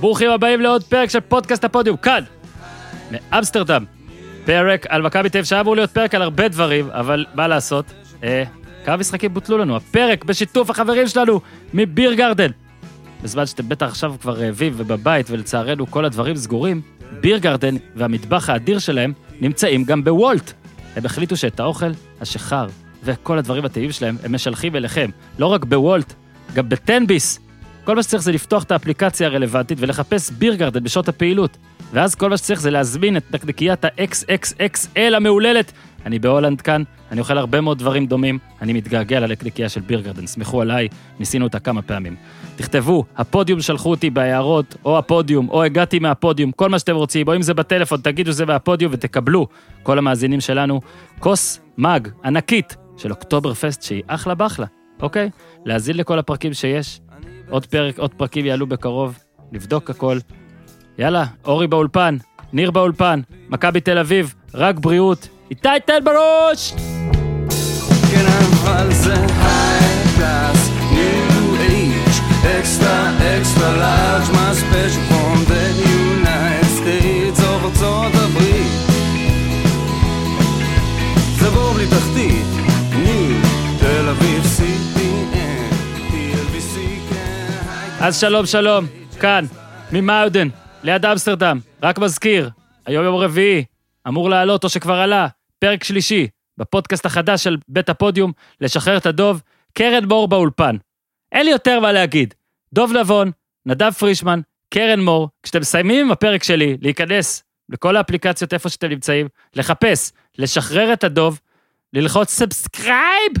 ברוכים הבאים לעוד פרק של פודקאסט הפודיום, כאן, מאמסטרדם. פרק על מכבי תל אביב, שהיה אמור להיות פרק על הרבה דברים, אבל מה לעשות, אה, כמה משחקים בוטלו לנו. הפרק בשיתוף החברים שלנו מביר גרדן. בזמן שאתם בטח עכשיו כבר רעבים ובבית, ולצערנו כל הדברים סגורים, ביר גרדן והמטבח האדיר שלהם נמצאים גם בוולט. הם החליטו שאת האוכל, השחר וכל הדברים הטבעיים שלהם, הם משלחים אליכם. לא רק בוולט, גם בטנביס. כל מה שצריך זה לפתוח את האפליקציה הרלוונטית ולחפש ביר גרדן בשעות הפעילות. ואז כל מה שצריך זה להזמין את נקניקיית ה-XXXL המהוללת. אני בהולנד כאן, אני אוכל הרבה מאוד דברים דומים, אני מתגעגע לנקניקייה של ביר גרדן, סמכו עליי, ניסינו אותה כמה פעמים. תכתבו, הפודיום שלחו אותי בהערות, או הפודיום, או הגעתי מהפודיום, כל מה שאתם רוצים, או אם זה בטלפון, תגידו שזה מהפודיום ותקבלו, כל המאזינים שלנו, כוס מאג ענקית של אוקטובר פסט שהיא אחלה באחלה, אוקיי? להאזין לכל הפרקים שיש, עוד פרק, עוד פרקים יעלו בקרוב, נבדוק הכל. יאללה, אורי באולפן, ניר באולפן, מכבי תל אביב, רק בריאות. איתי תן בראש! כן, extra, extra large, my special אז שלום שלום, כאן, ממאודן, ליד אמסטרדם, רק מזכיר, היום יום רביעי, אמור לעלות או שכבר עלה, פרק שלישי, בפודקאסט החדש של בית הפודיום, לשחרר את הדוב, קרן מור באולפן. אין לי יותר מה להגיד. דוב נבון, נדב פרישמן, קרן מור, כשאתם מסיימים עם הפרק שלי, להיכנס לכל האפליקציות איפה שאתם נמצאים, לחפש, לשחרר את הדוב, ללחוץ subscribe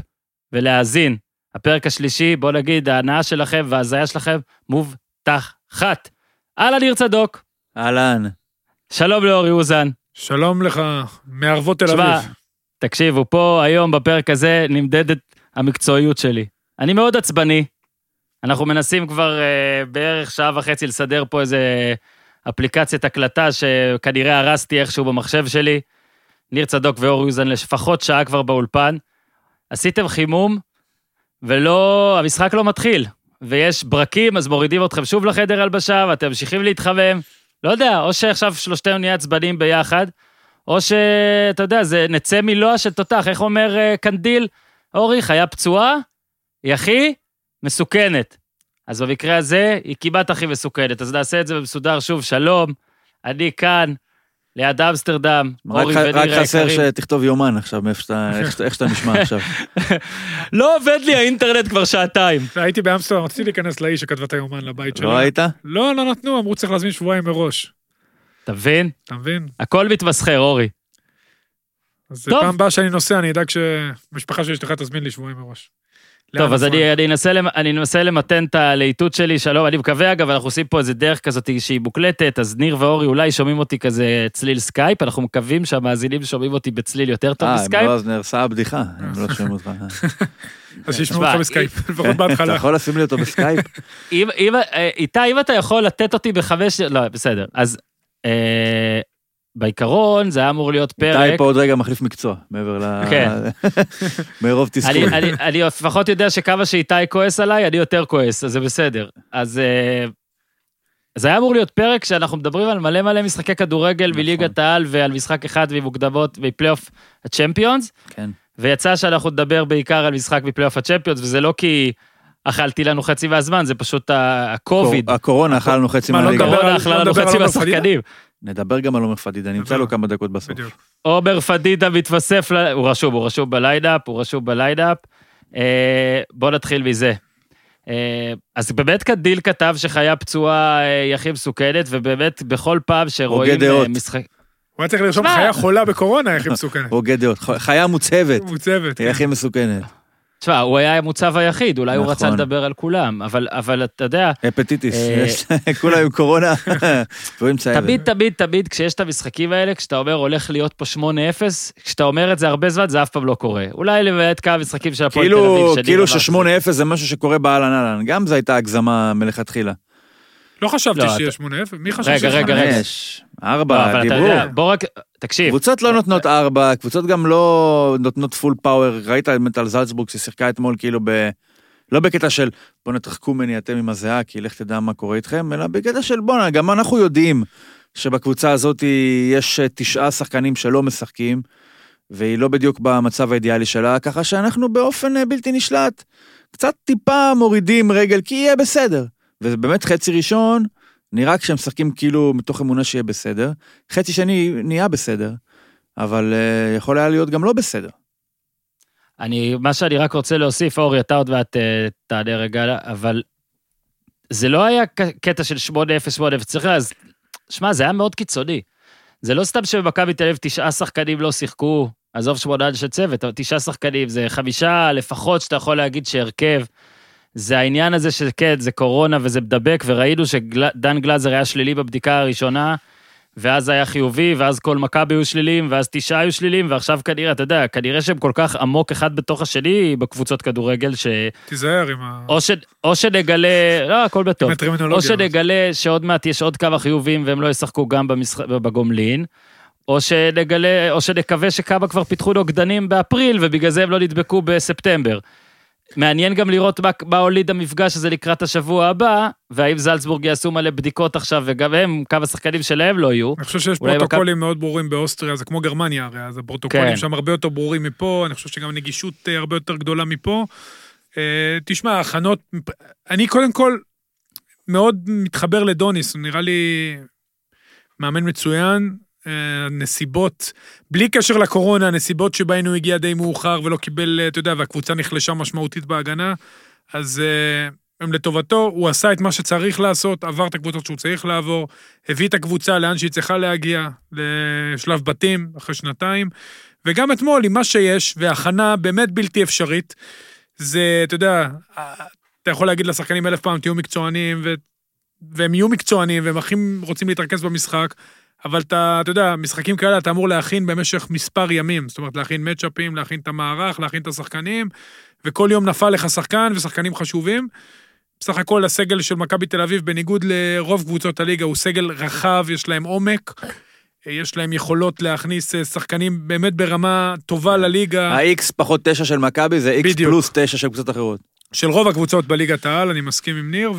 ולהאזין. הפרק השלישי, בוא נגיד, ההנאה שלכם וההזיה שלכם מובטחת. אהלן ניר צדוק, אהלן. שלום לאורי אוזן. שלום לך, מערבות תל אביב. תקשיבו, פה היום בפרק הזה נמדדת המקצועיות שלי. אני מאוד עצבני. אנחנו מנסים כבר אה, בערך שעה וחצי לסדר פה איזה אפליקציית הקלטה שכנראה הרסתי איכשהו במחשב שלי. ניר צדוק ואורי אוזן לפחות שעה כבר באולפן. עשיתם חימום, ולא, המשחק לא מתחיל. ויש ברקים, אז מורידים אתכם שוב לחדר הלבשה, ואתם ממשיכים להתחמם. לא יודע, או שעכשיו שלושתנו נהיה עצבנים ביחד, או שאתה יודע, זה נצא מלוע של תותח, איך אומר אה, קנדיל? אורי, חיה פצועה, היא הכי מסוכנת. אז במקרה הזה, היא כמעט הכי מסוכנת. אז נעשה את זה במסודר שוב, שלום, אני כאן, ליד אמסטרדם, אורי וניר רק חסר היקרים. שתכתוב יומן עכשיו, איך שאתה- נשמע עכשיו. לא עובד לי האינטרנט כבר שעתיים. הייתי באמסטרדם, רציתי להיכנס לאיש שכתבה את היומן לבית שלה. לא היית? לא, לא נתנו, אמרו צריך להזמין שבועיים מראש. אתה מבין? אתה מבין? הכל מתמסחר, אורי. אז. פעם הבאה שאני נוסע, אני אדאג שמשפחה של אשתך תזמין לי שבועיים מראש. טוב, אז? אני, אני, אנסה, אני אנסה למתן את הלהיטות שלי, שלום, אני מקווה אגב, אנחנו עושים פה איזה דרך כזאת שהיא מוקלטת, אז ניר ואורי אולי שומעים אותי כזה צליל סקייפ, אנחנו מקווים שהמאזינים שומעים אותי בצליל יותר טוב אה, בסקייפ. לא, אז נהרסה הבדיחה, הם לא שומעים אותך. אז שישמעו תשמע, אותך בסקייפ, לפחות אתה בהתחלה. יכול לשים לי אותו בסקייפ? אם, אם, אה, איתי, אם אתה יכול לתת אותי בחמש... לא, בסדר. אז אה, בעיקרון זה היה אמור להיות פרק. איתי פה עוד רגע מחליף מקצוע, מעבר ל... כן. מרוב אני, תסכול. אני, אני לפחות יודע שכמה שאיתי כועס עליי, אני יותר כועס, אז זה בסדר. אז אה, זה היה אמור להיות פרק שאנחנו מדברים על מלא מלא משחקי כדורגל נכון. מליגת העל ועל משחק אחד ממוקדמות מפלייאוף הצ'מפיונס, כן. ויצא שאנחנו נדבר בעיקר על משחק מפלייאוף הצ'מפיונס, וזה לא כי אכלתי לנו חצי מהזמן, זה פשוט הקוביד. הקורונה אכל לנו חצי מה, לא מהליגה. הקורונה אכלה לא לנו חצי עומר פדידה? מהשחקנים. נדבר גם על עומר פדידה, נמצא לו כמה דקות בסוף. בדיוק. עומר פדידה מתווסף, ל- הוא רשום, הוא רשום בליינאפ, הוא רשום בליינאפ. אה, בוא נתחיל מזה. אה, אז באמת קנדיל כתב שחיה פצועה אה, היא הכי מסוכנת, ובאמת בכל פעם שרואים. אה, משחק... הוא היה צריך לרשום. חיה חולה בקורונה, היא מסוכנת. הוגה דעות. חיה מוצבת, מוצבת. היא כן. הכי מסוכנת. תשמע, הוא היה המוצב היחיד, אולי הוא נכון. רצה לדבר על כולם, אבל, אתה יודע, הפטיטיס, אה, כולם עם קורונה, עם צהבת. תמיד, תמיד, תמיד, כשיש את המשחקים האלה, כשאתה אומר הולך להיות פה 8-0, כשאתה אומר את זה הרבה זמן, זה אף פעם לא קורה. אולי למעט כמה משחקים של הפועל תל אביב. כאילו, שניר כאילו שזה- ש-8-0 זה משהו שקורה באהלן אהלן, גם זו הייתה הגזמה מלכתחילה. לא חשבתי לא, שיהיה אתה- 8-0, מי חשב רגע, שיש רגע, רגע. חמש, לא, ארבע, אבל אתה דיברו. בוא רק, תקשיב, קבוצות לא נותנות ארבע, קבוצות גם לא נותנות פול פאוור, ראית באמת על זלצבורג ששיחקה אתמול כאילו לא בקטע של בוא נתרחקו ממני אתם עם הזיעה, כי לך תדע מה קורה איתכם, אלא בקטע של בואנה, גם אנחנו יודעים שבקבוצה הזאת יש אה, תשעה שחקנים שלא משחקים, והיא לא בדיוק במצב האידיאלי שלה, ככה שאנחנו באופן אה, בלתי נשלט, קצת טיפה מורידים רגל, כי יהיה בסדר. וזה באמת חצי ראשון, נראה כשהם משחקים כאילו מתוך אמונה שיהיה בסדר, חצי שני נהיה בסדר, אבל uh, יכול היה להיות גם לא בסדר. אני, מה שאני רק רוצה להוסיף, אורי, אתה עוד מעט אה, תענה רגע, אבל זה לא היה קטע של 8-0, 8-0, צריך להז... שמע, זה היה מאוד קיצוני. זה לא סתם שבמכבי תל אביב תשעה שחקנים לא שיחקו, עזוב שמונה אנשי צוות, אבל תשעה שחקנים, זה חמישה לפחות שאתה יכול להגיד שהרכב. זה העניין הזה שכן, זה קורונה וזה מדבק, וראינו שדן גלאזר היה שלילי בבדיקה הראשונה, ואז היה חיובי, ואז כל מכבי היו שליליים, ואז תשעה היו שליליים, ועכשיו כנראה, אתה יודע, כנראה שהם כל כך עמוק אחד בתוך השני בקבוצות כדורגל, ש... תיזהר עם ה... או, ש... או שנגלה, לא, הכל בטוב. או שנגלה שעוד מעט יש עוד כמה חיובים והם לא ישחקו גם במשח... בגומלין, או שנגלה, או שנקווה שכמה כבר פיתחו נוגדנים באפריל ובגלל זה הם לא נדבקו בספטמבר. מעניין גם לראות מה, מה הוליד המפגש הזה לקראת השבוע הבא, והאם זלצבורג יעשו מלא בדיקות עכשיו, וגם הם, כמה שחקנים שלהם לא יהיו. אני חושב שיש פרוטוקולים מאוד ברורים באוסטריה, זה כמו גרמניה הרי, אז הפרוטוקולים כן. שם הרבה יותר ברורים מפה, אני חושב שגם נגישות אה, הרבה יותר גדולה מפה. אה, תשמע, הכנות, אני קודם כל מאוד מתחבר לדוניס, הוא נראה לי מאמן מצוין, הנסיבות, בלי קשר לקורונה, הנסיבות שבהן הוא הגיע די מאוחר ולא קיבל, אה, אתה יודע, והקבוצה נחלשה משמעותית בהגנה, אז אה, הם לטובתו, הוא עשה את מה שצריך לעשות, עבר את הקבוצות שהוא צריך לעבור, הביא את הקבוצה לאן שהיא צריכה להגיע, לשלב בתים, אחרי שנתיים, וגם אתמול, עם מה שיש, והכנה באמת בלתי אפשרית, זה, אתה יודע, אתה יכול להגיד לשחקנים אלף פעם, תהיו מקצוענים, ו... והם יהיו מקצוענים, והם הכי רוצים להתרכז במשחק, אבל אתה, אתה יודע, משחקים כאלה אתה אמור להכין במשך מספר ימים, זאת אומרת, להכין מצ'אפים, להכין את המערך, להכין את השחקנים, וכל יום נפל לך שחקן ושחקנים חשובים. בסך הכל הסגל של מכבי תל אביב, בניגוד לרוב קבוצות הליגה, הוא סגל רחב, יש להם עומק, יש להם יכולות להכניס אה, שחקנים באמת ברמה טובה לליגה. ה-X פחות 9 של מכבי זה X בדיוק. פלוס 9 של קבוצות אחרות. של רוב הקבוצות בליגת העל, אני מסכים עם ניר,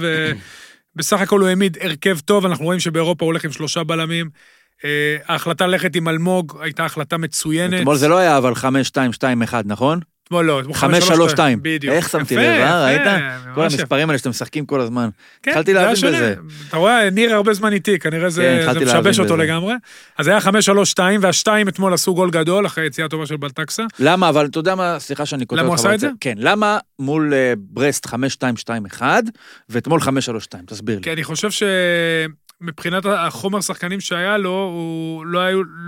ובסך הכל הוא העמיד הרכב טוב, אנחנו רואים שבאירופה הוא הולך עם שלושה בלמים. אה, ההחלטה ללכת עם אלמוג הייתה החלטה מצוינת. אתמול זה לא היה אבל 5-2-2-1, נכון? אתמול לא, אתמול 5-3-2. בדיוק. איך שמתי לב, אה? ראית? כל. המספרים האלה שאתם משחקים כל הזמן. כן, התחלתי להבין. בזה. אתה רואה, ניר הרבה זמן איתי, כנראה כן, זה להבין משבש אותו. לגמרי. אז היה 5-3-2, והשתיים אתמול עשו גול גדול, אחרי יציאה טובה של בלטקסה. למה, אבל אתה יודע מה, סליחה שאני כותב למה הוא עשה את. זה? כן, למה מול אה, ברסט 5-2-2-1, ואתמול 5-3-2, תסביר לי. כי אני חושב שמבחינת החומר שחקנים שהיה לו, הוא לא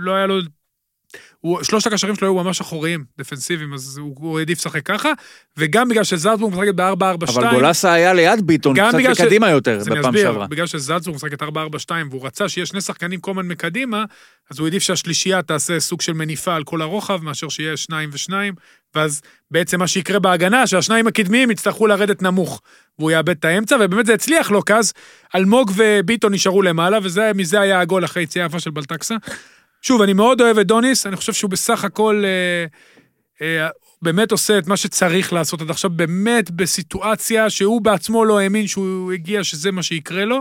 לא היה לו... הוא, שלושת הקשרים שלו היו ממש אחוריים, דפנסיביים, אז הוא, הוא העדיף לשחק ככה, וגם בגלל שזלצבורג משחקת ב-4-4-2, אבל גולסה היה ליד ביטון, קצת בגלל ש- מקדימה יותר בפעם אסביר, שעברה. בגלל שזלצבורג משחקת 4-4-2, והוא רצה שיהיה שני שחקנים כל הזמן מקדימה, אז הוא העדיף שהשלישייה תעשה סוג של מניפה על כל הרוחב, מאשר שיהיה שניים ושניים, ואז בעצם מה שיקרה בהגנה, שהשניים הקדמיים יצטרכו לרדת נמוך, והוא יאבד את האמצע, ובאמת זה הצליח לו, כי אז אלמוג וביטון נשארו למעלה, ומזה היה הגול אחרי יציאה יפה של בלטקסה. שוב, אני מאוד אוהב את דוניס, אני חושב שהוא בסך הכל אה, אה, באמת עושה את מה שצריך לעשות עד עכשיו, באמת בסיטואציה שהוא בעצמו לא האמין שהוא הגיע, שזה מה שיקרה לו.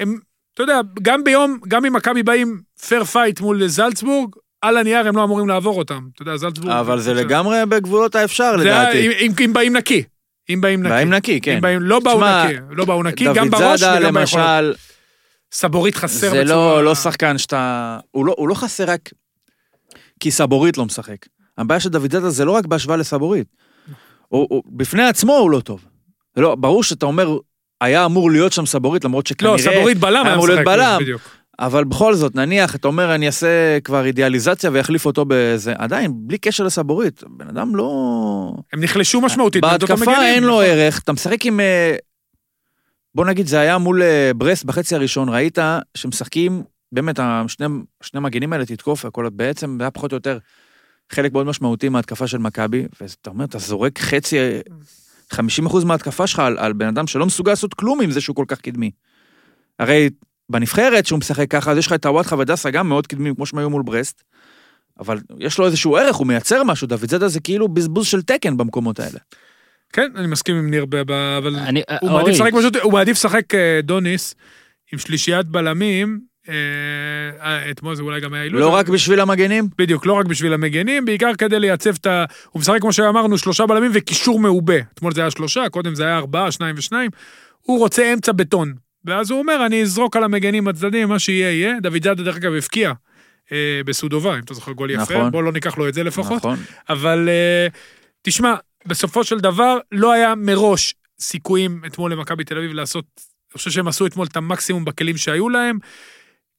הם, אתה יודע, גם ביום, גם אם מכבי באים fair fight מול זלצבורג, על הנייר הם לא אמורים לעבור אותם. אתה יודע, זלצבורג... אבל זה לגמרי בגבולות האפשר לדעתי. אם, אם, אם באים נקי. אם באים נקי. באים נקי, כן. אם באים, לא באו נקי, לא באו נקי, גם דוד בראש זאדה וגם ביכולת. למשל, סבורית חסר זה בצורה... לא לא שחקן שאתה... הוא לא- הוא לא חסר רק כי סבורית לא משחק. הבעיה של דוד זאדה זה לא רק בהשוואה לסבורית. הוא- הוא- בפני עצמו הוא לא טוב. זה לא, ברור שאתה אומר, היה אמור להיות שם סבורית, למרות שכנראה... לא, סבורית בלם היה אמור להיות בלם. בדיוק. אבל בכל זאת, נניח, אתה אומר, אני אעשה כבר אידיאליזציה ויחליף אותו בזה, עדיין, בלי קשר לסבורית, בן אדם לא... הם נחלשו משמעותית. בהתקפה אין לו נכון. ערך, אתה משחק עם... בוא נגיד, זה היה מול אה, ברסט בחצי הראשון, ראית שמשחקים, באמת, השני, שני מגנים האלה תתקוף, הכל בעצם, זה היה פחות או יותר חלק מאוד משמעותי מההתקפה של מכבי, ואתה אומר, אתה זורק חצי, אה, 50% מההתקפה שלך על, על בן אדם שלא מסוגל לעשות כלום עם זה שהוא כל כך קדמי. הרי בנבחרת שהוא משחק ככה, אז יש לך את הוואטחה ודסה גם מאוד קדמים, כמו שהם היו מול ברסט, אבל יש לו איזשהו ערך, הוא מייצר משהו, דוד זאדה זה כאילו בזבוז של תקן במקומות האלה. כן, אני מסכים עם ניר, אבל אני, הוא אורי, מעדיף לשחק פשוט, הוא מעדיף לשחק אה, דוניס עם שלישיית בלמים, אה, אה, אתמול זה אולי גם היה אילוץ. לא רק בשביל המגנים? בדיוק, לא רק בשביל המגנים, בעיקר כדי לייצב את ה... הוא משחק, כמו שאמרנו, שלושה בלמים וקישור מעובה. אתמול זה היה שלושה, קודם זה היה ארבעה, שניים ושניים. הוא רוצה אמצע בטון. ואז הוא אומר, אני אזרוק על המגנים הצדדים, מה שיהיה יהיה. דוד זאדה, דרך אגב, הבקיע אה, בסודובה, אם אתה זוכר גול יפה. נכון. בוא לא ניקח לו את זה לפחות. נכון. אבל אה, תשמע, בסופו של דבר לא היה מראש סיכויים אתמול למכבי תל אביב לעשות, אני חושב שהם עשו אתמול את המקסימום בכלים שהיו להם.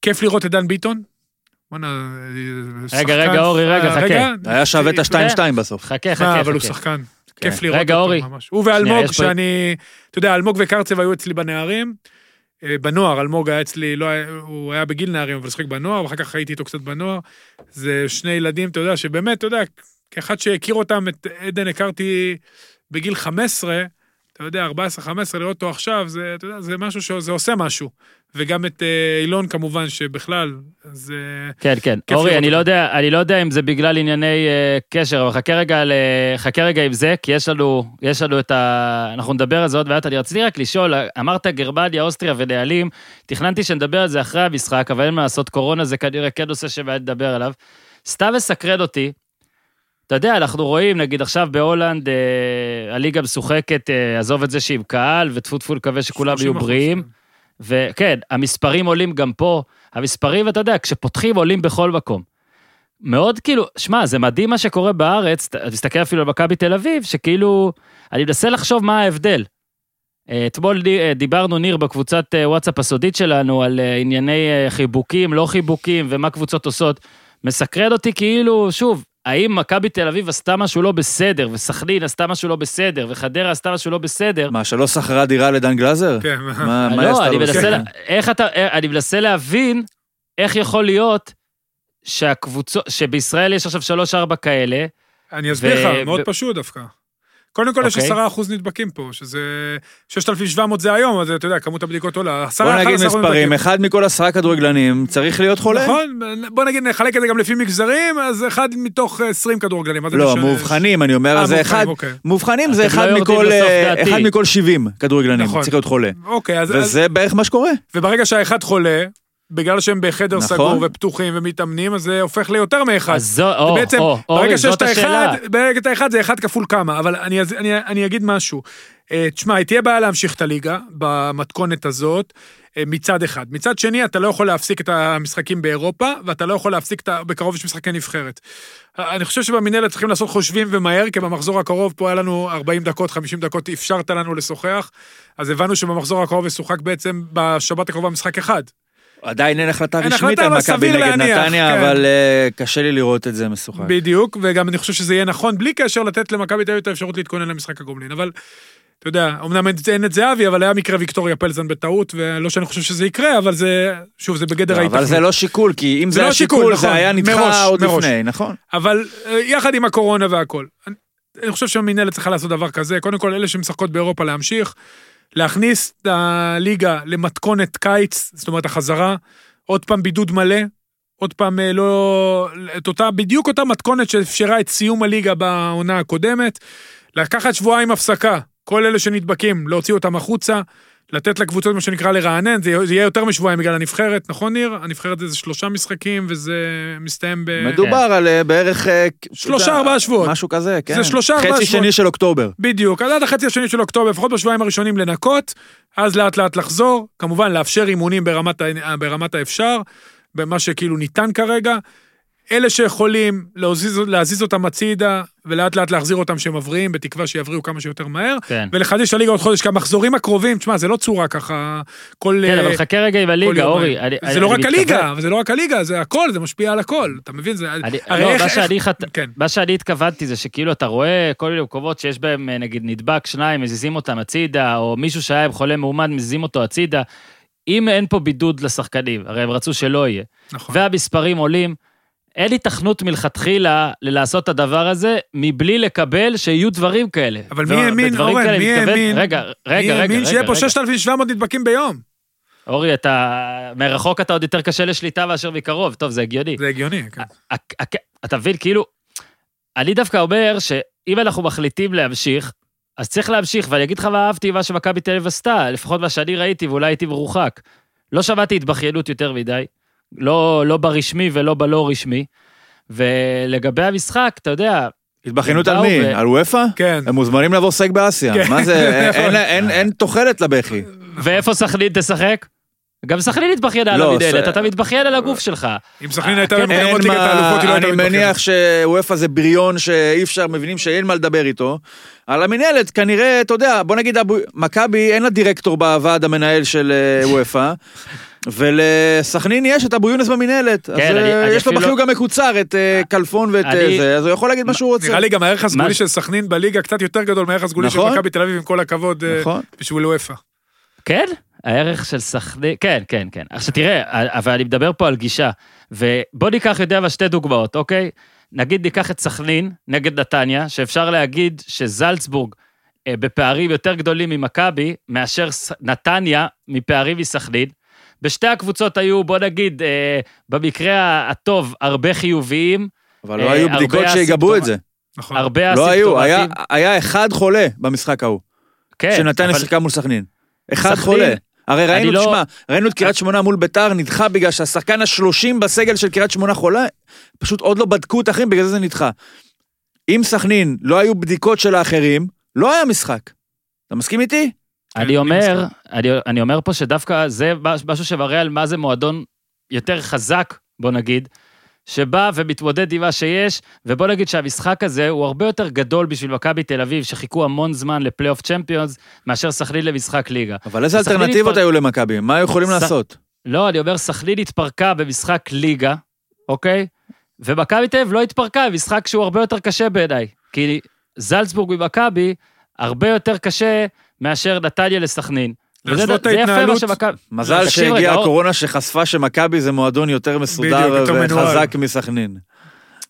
כיף לראות את דן ביטון. בואנה, אה, רגע, רגע, אורי, רגע, אה, חכה. היה שווה את ה-2-2 בסוף. חכה, מה, חכה, אבל הוא חכה. שחקן. כן. כיף לראות רגע, אותו אורי. ממש. הוא ואלמוג, שאני... אתה יודע, אלמוג וקרצב היו אצלי בנערים. אה, בנוער, אלמוג היה אצלי, לא היה, הוא היה בגיל נערים, אבל שיחק בנוער, ואחר כך הייתי איתו קצת בנוער. זה שני ילדים, אתה יודע, שבאמת, אתה יודע, כאחד שהכיר אותם, את עדן הכרתי בגיל 15, אתה יודע, 14-15, לראות אותו עכשיו, זה, אתה יודע, זה משהו שזה עושה משהו. וגם את אה, אילון כמובן, שבכלל, זה... כן, כן. כיף אורי, אני לא. יודע, אני לא יודע אם זה בגלל ענייני אה, קשר, אבל חכה רגע, ל... חכה רגע עם זה, כי יש לנו, יש לנו את ה... אנחנו נדבר על זה עוד מעט. אני רציתי רק לשאול, אמרת גרמניה, אוסטריה ונהלים, תכננתי שנדבר על זה אחרי המשחק, אבל אין מה לעשות, קורונה זה כנראה כן נושא שמעט לדבר עליו. סתם מסקרן אותי, אתה יודע, אנחנו רואים, נגיד עכשיו בהולנד, אה, הליגה משוחקת, אה, עזוב את זה שעם קהל, וטפו טפו נקווה שכולם יהיו 30%, בריאים. וכן, המספרים עולים גם פה. המספרים, אתה יודע, כשפותחים עולים בכל מקום. מאוד כאילו, שמע, זה מדהים מה שקורה בארץ, אתה מסתכל אפילו על מכבי תל אביב, שכאילו, אני מנסה לחשוב מה ההבדל. אה, אתמול אה, דיברנו, ניר, בקבוצת אה, וואטסאפ הסודית שלנו, על ענייני חיבוקים, לא חיבוקים, ומה קבוצות עושות. מסקרן אותי כאילו, שוב, האם מכבי תל אביב עשתה משהו לא בסדר, וסכנין עשתה משהו לא בסדר, וחדרה עשתה משהו לא בסדר? מה, שלא שכרה דירה לדן גלאזר? כן, מה מה היא לא, עשתה אני לו מנסה, איך אתה, אה, אני מנסה להבין איך יכול להיות שהקבוצות, שבישראל יש עכשיו שלוש-ארבע כאלה, אני אסביר לך, מאוד פשוט דווקא. קודם כל יש אוקיי. 10 אחוז נדבקים פה, שזה 6,700 זה היום, אז אתה יודע, כמות הבדיקות עולה. 10, בוא נגיד 11 מספרים, נדבקים. אחד מכל עשרה כדורגלנים צריך להיות חולה. נכון, בוא נגיד נחלק את זה גם לפי מגזרים, אז אחד מתוך 20 כדורגלנים. לא, משנה? מאובחנים, אני אומר, אה, אז זה מאובחנים, אחד, אוקיי. מאובחנים אתם זה לא אחד מכל, אה. אחד מכל 70 כדורגלנים, נכון. צריך להיות חולה. אוקיי, אז... אז- וזה בערך מה שקורה. וברגע שהאחד חולה, בגלל שהם בחדר נכון. סגור ופתוחים ומתאמנים, אז זה הופך ליותר מאחד. אז זו, או, בעצם, או, אורי, ברגע שיש את האחד. ברגע את האחד זה אחד כפול כמה, אבל אני, אני, אני אגיד משהו. אה, תשמע, תהיה בעיה להמשיך את הליגה במתכונת הזאת, אה, מצד אחד. מצד שני, אתה לא יכול להפסיק את המשחקים באירופה, ואתה לא יכול להפסיק, את ה... בקרוב יש משחקי נבחרת. אה, אני חושב שבמינהלת צריכים לעשות חושבים ומהר, כי במחזור הקרוב פה היה לנו 40 דקות, 50 דקות, אפשרת לנו לשוחח, אז הבנו שבמחזור הקרוב ישוחק בעצם בשבת הקרובה משחק אחד. עדיין אין החלטה אין רשמית על מכבי נגד להניח, נתניה, כן. אבל אה, קשה לי לראות את זה משוחק. בדיוק, וגם אני חושב שזה יהיה נכון, בלי קשר לתת למכבי תל אביב את האפשרות להתכונן למשחק הגומלין, אבל אתה יודע, אמנם אין- את זהבי, אבל היה מקרה ויקטוריה פלזן בטעות, ולא שאני חושב שזה יקרה, אבל זה, שוב, זה בגדר לא, ההתאחדות. אבל זה לא שיקול, כי אם זה לא היה שיקול, נכון, זה היה נדחה עוד. לפני, נכון? אבל אה, יחד עם הקורונה והכל, אני, אני חושב שהמינהלת צריכה לעשות דבר כזה, קודם כל אלה שמשחקות באירופה להמשיך, להכניס את הליגה למתכונת קיץ, זאת אומרת החזרה, עוד פעם בידוד מלא, עוד פעם אה, לא... את אותה, בדיוק אותה מתכונת שאפשרה את סיום הליגה בעונה הקודמת, לקחת שבועיים הפסקה, כל אלה שנדבקים, להוציא אותם החוצה, לתת לקבוצות מה שנקרא לרענן, זה, יהיה- זה יותר משבועיים בגלל הנבחרת, נכון ניר? הנבחרת זה שלושה משחקים וזה מסתיים ב... מדובר על אה, בערך... אה, שלושה, ארבעה שבועות. משהו כזה, כן. שלושה, ארבעה חצי שבועות. שני של אוקטובר. בדיוק, אז עד החצי השני של אוקטובר, לפחות בשבועיים הראשונים לנקות, אז לאט לאט לחזור, כמובן לאפשר אימונים ברמת, ברמת האפשר, במה שכאילו ניתן כרגע. אלה שיכולים להזיז, להזיז אותם הצידה, ולאט לאט להחזיר אותם שהם מבריאים, בתקווה שיבריאו כמה שיותר מהר, כן. ולחדש את הליגה עוד חודש, כי המחזורים הקרובים, תשמע, זה לא צורה ככה, כל... כן, אה, אבל חכה רגע עם הליגה. אורי. אני- זה אני- לא אני רק מתכוון- הליגה, זה לא רק הליגה, זה הכל, זה משפיע על הכל, אתה מבין? זה... אני, הרי לא, איך- מה איך- שאני, חת... כן. מה שאני התכוונתי זה שכאילו אתה רואה כל מיני מקומות שיש בהם אה, נגיד נדבק שניים, מזיזים אותם הצידה, או מישהו שהיה עם חולה מאומן, מזיזים אותו הצידה. אם אין פה בידוד לשחקנים, הרי הם רצו שלא יהיה, נכון. והמספרים עולים, אין היתכנות מלכתחילה לעשות את הדבר הזה מבלי לקבל שיהיו דברים כאלה. אבל מי ו- האמין, אורן, מי האמין? רגע, רגע, מי רגע, האמין שיהיה פה רגע. 6,700 נדבקים ביום? אורי, אתה... מרחוק אתה עוד יותר קשה לשליטה מאשר מקרוב, טוב, זה הגיוני. זה הגיוני, כן. הק- אתה מבין, כאילו, אני דווקא אומר שאם אנחנו מחליטים להמשיך, אז צריך להמשיך, ואני אגיד לך מה אהבתי מה שמכבי תל אביב עשתה, לפחות מה שאני ראיתי, ואולי הייתי מרוחק. לא שמעתי התבכיינות יותר מדי, לא, לא ברשמי ולא בלא רשמי. ולגבי המשחק, אתה יודע, התבכיינות על מי? ו- על וופא? כן. הם מוזמנים לבוא לשחק באסיה. כן. מה זה, אין- אין- אין- אין תוחלת לבכי. ואיפה סכנין תשחק? גם סכנין התבכיינה על לא, המנהלת, ס- אתה מתבכיין על הגוף שלך. אם סכנין הייתה אין ליגת האלופות, היא לא הייתה אני מתבכיינת. מניח שוופא זה בריון שאי אפשר, מבינים שאין מה לדבר איתו. על המנהלת, כנראה, אתה יודע, בוא נגיד, מכבי אין לה דירקטור בוועד המנהל של אה, וופא, ולסכנין יש את אבו יונס במנהלת. אז כן, אני- אה, אני יש לו בחיוג גם מקוצר, את אה, כלפון ואת אה, אני- זה, אז הוא יכול להגיד מה שהוא רוצה. נראה לי גם הערך הסגולי מה- של סכנין בליגה קצת יותר גדול מהערך הסגולי של נכון. מכבי תל אביב, עם כל הכבוד, אה, נכון. בשביל וופא. כן? הערך של סכנין, כן, כן, כן. עכשיו תראה, אבל אני מדבר פה על גישה, ובוא ניקח, יודע, אבל שתי דוגמאות, אוקיי? נגיד ניקח את סכנין נגד נתניה, שאפשר להגיד שזלצבורג אה, בפערים יותר גדולים ממכבי, מאשר ס- נתניה מפערים מסכנין. בשתי הקבוצות היו, בוא נגיד, אה, במקרה הטוב, הרבה חיוביים, אבל לא אה, היו הרבה בדיקות שיגבו את זה. נכון. הרבה לא היו, היה-. היה אחד חולה במשחק ההוא, כן, שנתניה אבל- שיחקה מול סכנין. אחד סכנין- חולה. הרי ראינו, לא- תשמע, ראינו את קריית שמונה מול ביתר, נדחה בגלל שהשחקן השלושים בסגל של קריית שמונה חולה, פשוט עוד לא בדקו את האחרים, בגלל זה זה נדחה. אם סכנין לא היו בדיקות של האחרים, לא היה משחק. אתה מסכים איתי? אני אומר, אני, אני אומר פה שדווקא זה משהו שמראה על מה זה מועדון יותר חזק, בוא נגיד, שבא ומתמודד עם מה שיש, ובוא נגיד שהמשחק הזה הוא הרבה יותר גדול בשביל מכבי תל אביב, שחיכו המון זמן לפלייאוף צ'מפיונס, מאשר סכנין למשחק ליגה. אבל איזה אלטרנטיבות התפר- היו למכבי? מה יכולים ס- לעשות? לא, אני אומר, סכנין התפרקה במשחק ליגה, אוקיי? ומכבי תל אביב לא התפרקה במשחק שהוא הרבה יותר קשה בעיניי. כי זלצבורג ממכבי, הרבה יותר קשה מאשר נתניה לסכנין. וזה להשוות את זה יפה מה ההתנהלות- שמכבי... מזל שהגיעה הקורונה שחשפה שמכבי זה מועדון יותר מסודר. וחזק מסכנין.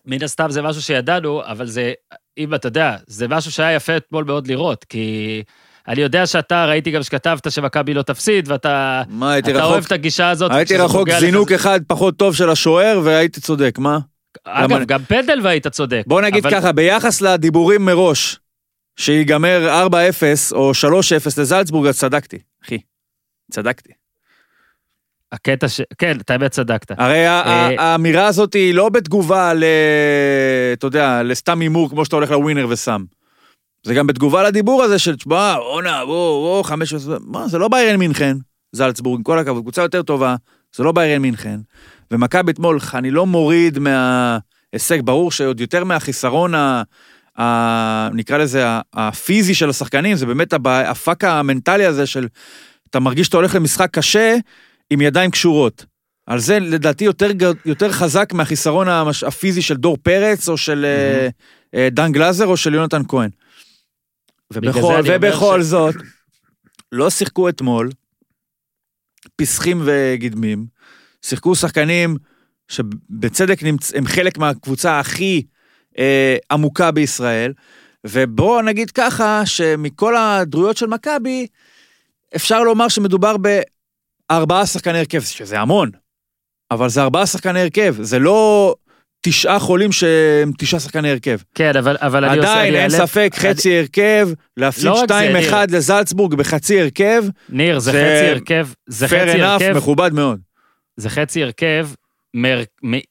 מן הסתם זה משהו שידענו, אבל זה, אם אתה יודע, זה משהו שהיה יפה אתמול מאוד לראות, כי אני יודע שאתה, ראיתי גם שכתבת שמכבי לא תפסיד, ואתה מה, הייתי אתה רחוק? אוהב את הגישה הזאת. הייתי רחוק זינוק אחד פחות טוב של השוער והייתי צודק, מה? אגב, למה- גם פנדל והיית צודק. בוא נגיד אבל- ככה, ביחס לדיבורים מראש, שיגמר 4-0 או 3-0 לזלצבורג, אז צדקתי, אחי. צדקתי. הקטע ש... כן, אתה האמת צדקת. הרי אה, האמירה הזאת היא לא בתגובה ל... אתה יודע, לסתם הימור כמו שאתה הולך לווינר ושם. זה גם בתגובה לדיבור הזה של, תשמע, בואנה, בוא, בוא, חמש... מה, זה לא ביירן מינכן, זלצבורג, עם כל הכבוד, קבוצה יותר טובה, זה לא ביירן מינכן. ומכבי אתמול, אני לא מוריד מההישג, ברור שעוד יותר מהחיסרון ה... ה... נקרא לזה הפיזי של השחקנים, זה באמת הבע- הפאק המנטלי הזה של, אתה מרגיש שאתה הולך למשחק קשה עם ידיים קשורות. על זה לדעתי יותר, יותר חזק מהחיסרון המש... הפיזי של דור פרץ או של אה, דן גלאזר או של יונתן כהן. ובכל, ובכל ש- זאת, לא שיחקו אתמול פסחים וגדמים, שיחקו שחקנים שבצדק נמצ... הם חלק מהקבוצה הכי אה, עמוקה בישראל, ובואו נגיד ככה, שמכל הדרויות של מכבי, אפשר לומר שמדובר בארבעה שחקני הרכב, שזה המון, אבל זה ארבעה שחקני הרכב, זה לא תשעה חולים שהם תשעה שחקני הרכב. כן, אבל, אבל אני עושה... עדיין אין ספק, אני- חצי הרכב, להפסיד לא רק זה, 2-1 לזלצבורג בחצי הרכב, ניר, זה זה חצי הרכב, זה fair חצי enough, הרכב, מכובד מאוד. זה חצי הרכב, מר-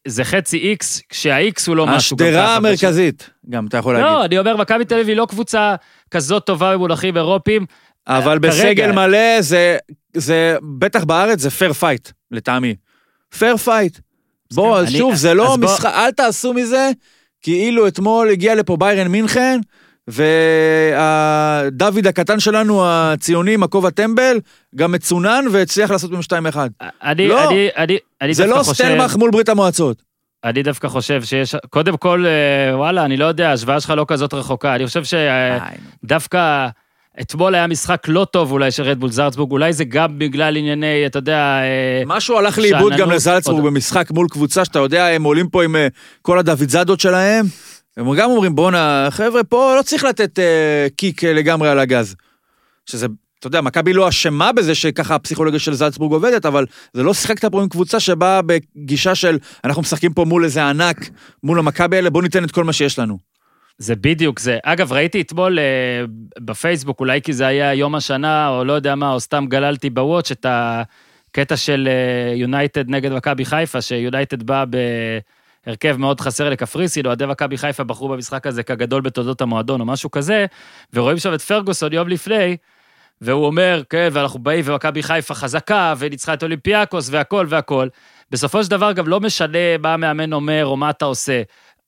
זה חצי איקס, כשהאיקס הוא לא משהו. גם השדרה המרכזית, גם אתה יכול להגיד. לא, אני אומר, מכבי תל אביב היא לא קבוצה כזאת טובה במונחים אירופיים. אבל כרגע- בסגל מלא זה, זה, בטח בארץ זה fair fight, לטעמי. fair fight. בוא, אני- שוב, זה לא אז בוא- משחק, אל תעשו מזה כאילו אתמול הגיע לפה ביירן מינכן, ודוד הקטן שלנו, הציוני, עם כובע הטמבל, גם מצונן והצליח לעשות מהם 2-1. אני, לא. אני, אני, אני זה לא חושב, סטלמך מול ברית המועצות. אני דווקא חושב שיש, קודם כל, אה, וואלה, אני לא יודע, ההשוואה שלך לא כזאת רחוקה. אני חושב שדווקא אתמול היה משחק לא טוב אולי של רדבול זלצבורג, אולי זה גם בגלל ענייני, אתה יודע, אה, משהו הלך לאיבוד גם לזלצבורג עוד- במשחק מול קבוצה שאתה יודע, הם עולים פה עם אה, כל הדוידזאדות שלהם. הם גם אומרים, בואנה, חבר'ה, פה לא צריך לתת אה, קיק אה, לגמרי על הגז. שזה, אתה יודע, מכבי לא אשמה בזה שככה הפסיכולוגיה של זלצבורג עובדת, אבל זה לא שיחקת פה עם קבוצה שבאה בגישה של, אנחנו משחקים פה מול איזה ענק, מול המכבי האלה, בוא ניתן את כל מה שיש לנו. זה בדיוק זה. אגב, ראיתי אתמול אה, בפייסבוק, אולי כי זה היה יום השנה, או לא יודע מה, או סתם גללתי בוואץ' את הקטע של יונייטד נגד מכבי חיפה, שיונייטד בא בהרכב מאוד חסר לקפריסין, אוהדי מכבי חיפה בחרו במשחק הזה כגדול בתולדות המועדון או משהו כזה, ורואים שם את פרגוסון יום לפני, והוא אומר, כן, ואנחנו באים, ומכבי חיפה חזקה, וניצחה את אולימפיאקוס, והכל והכל. בסופו של דבר גם לא משנה מה המאמן אומר או מה אתה עושה.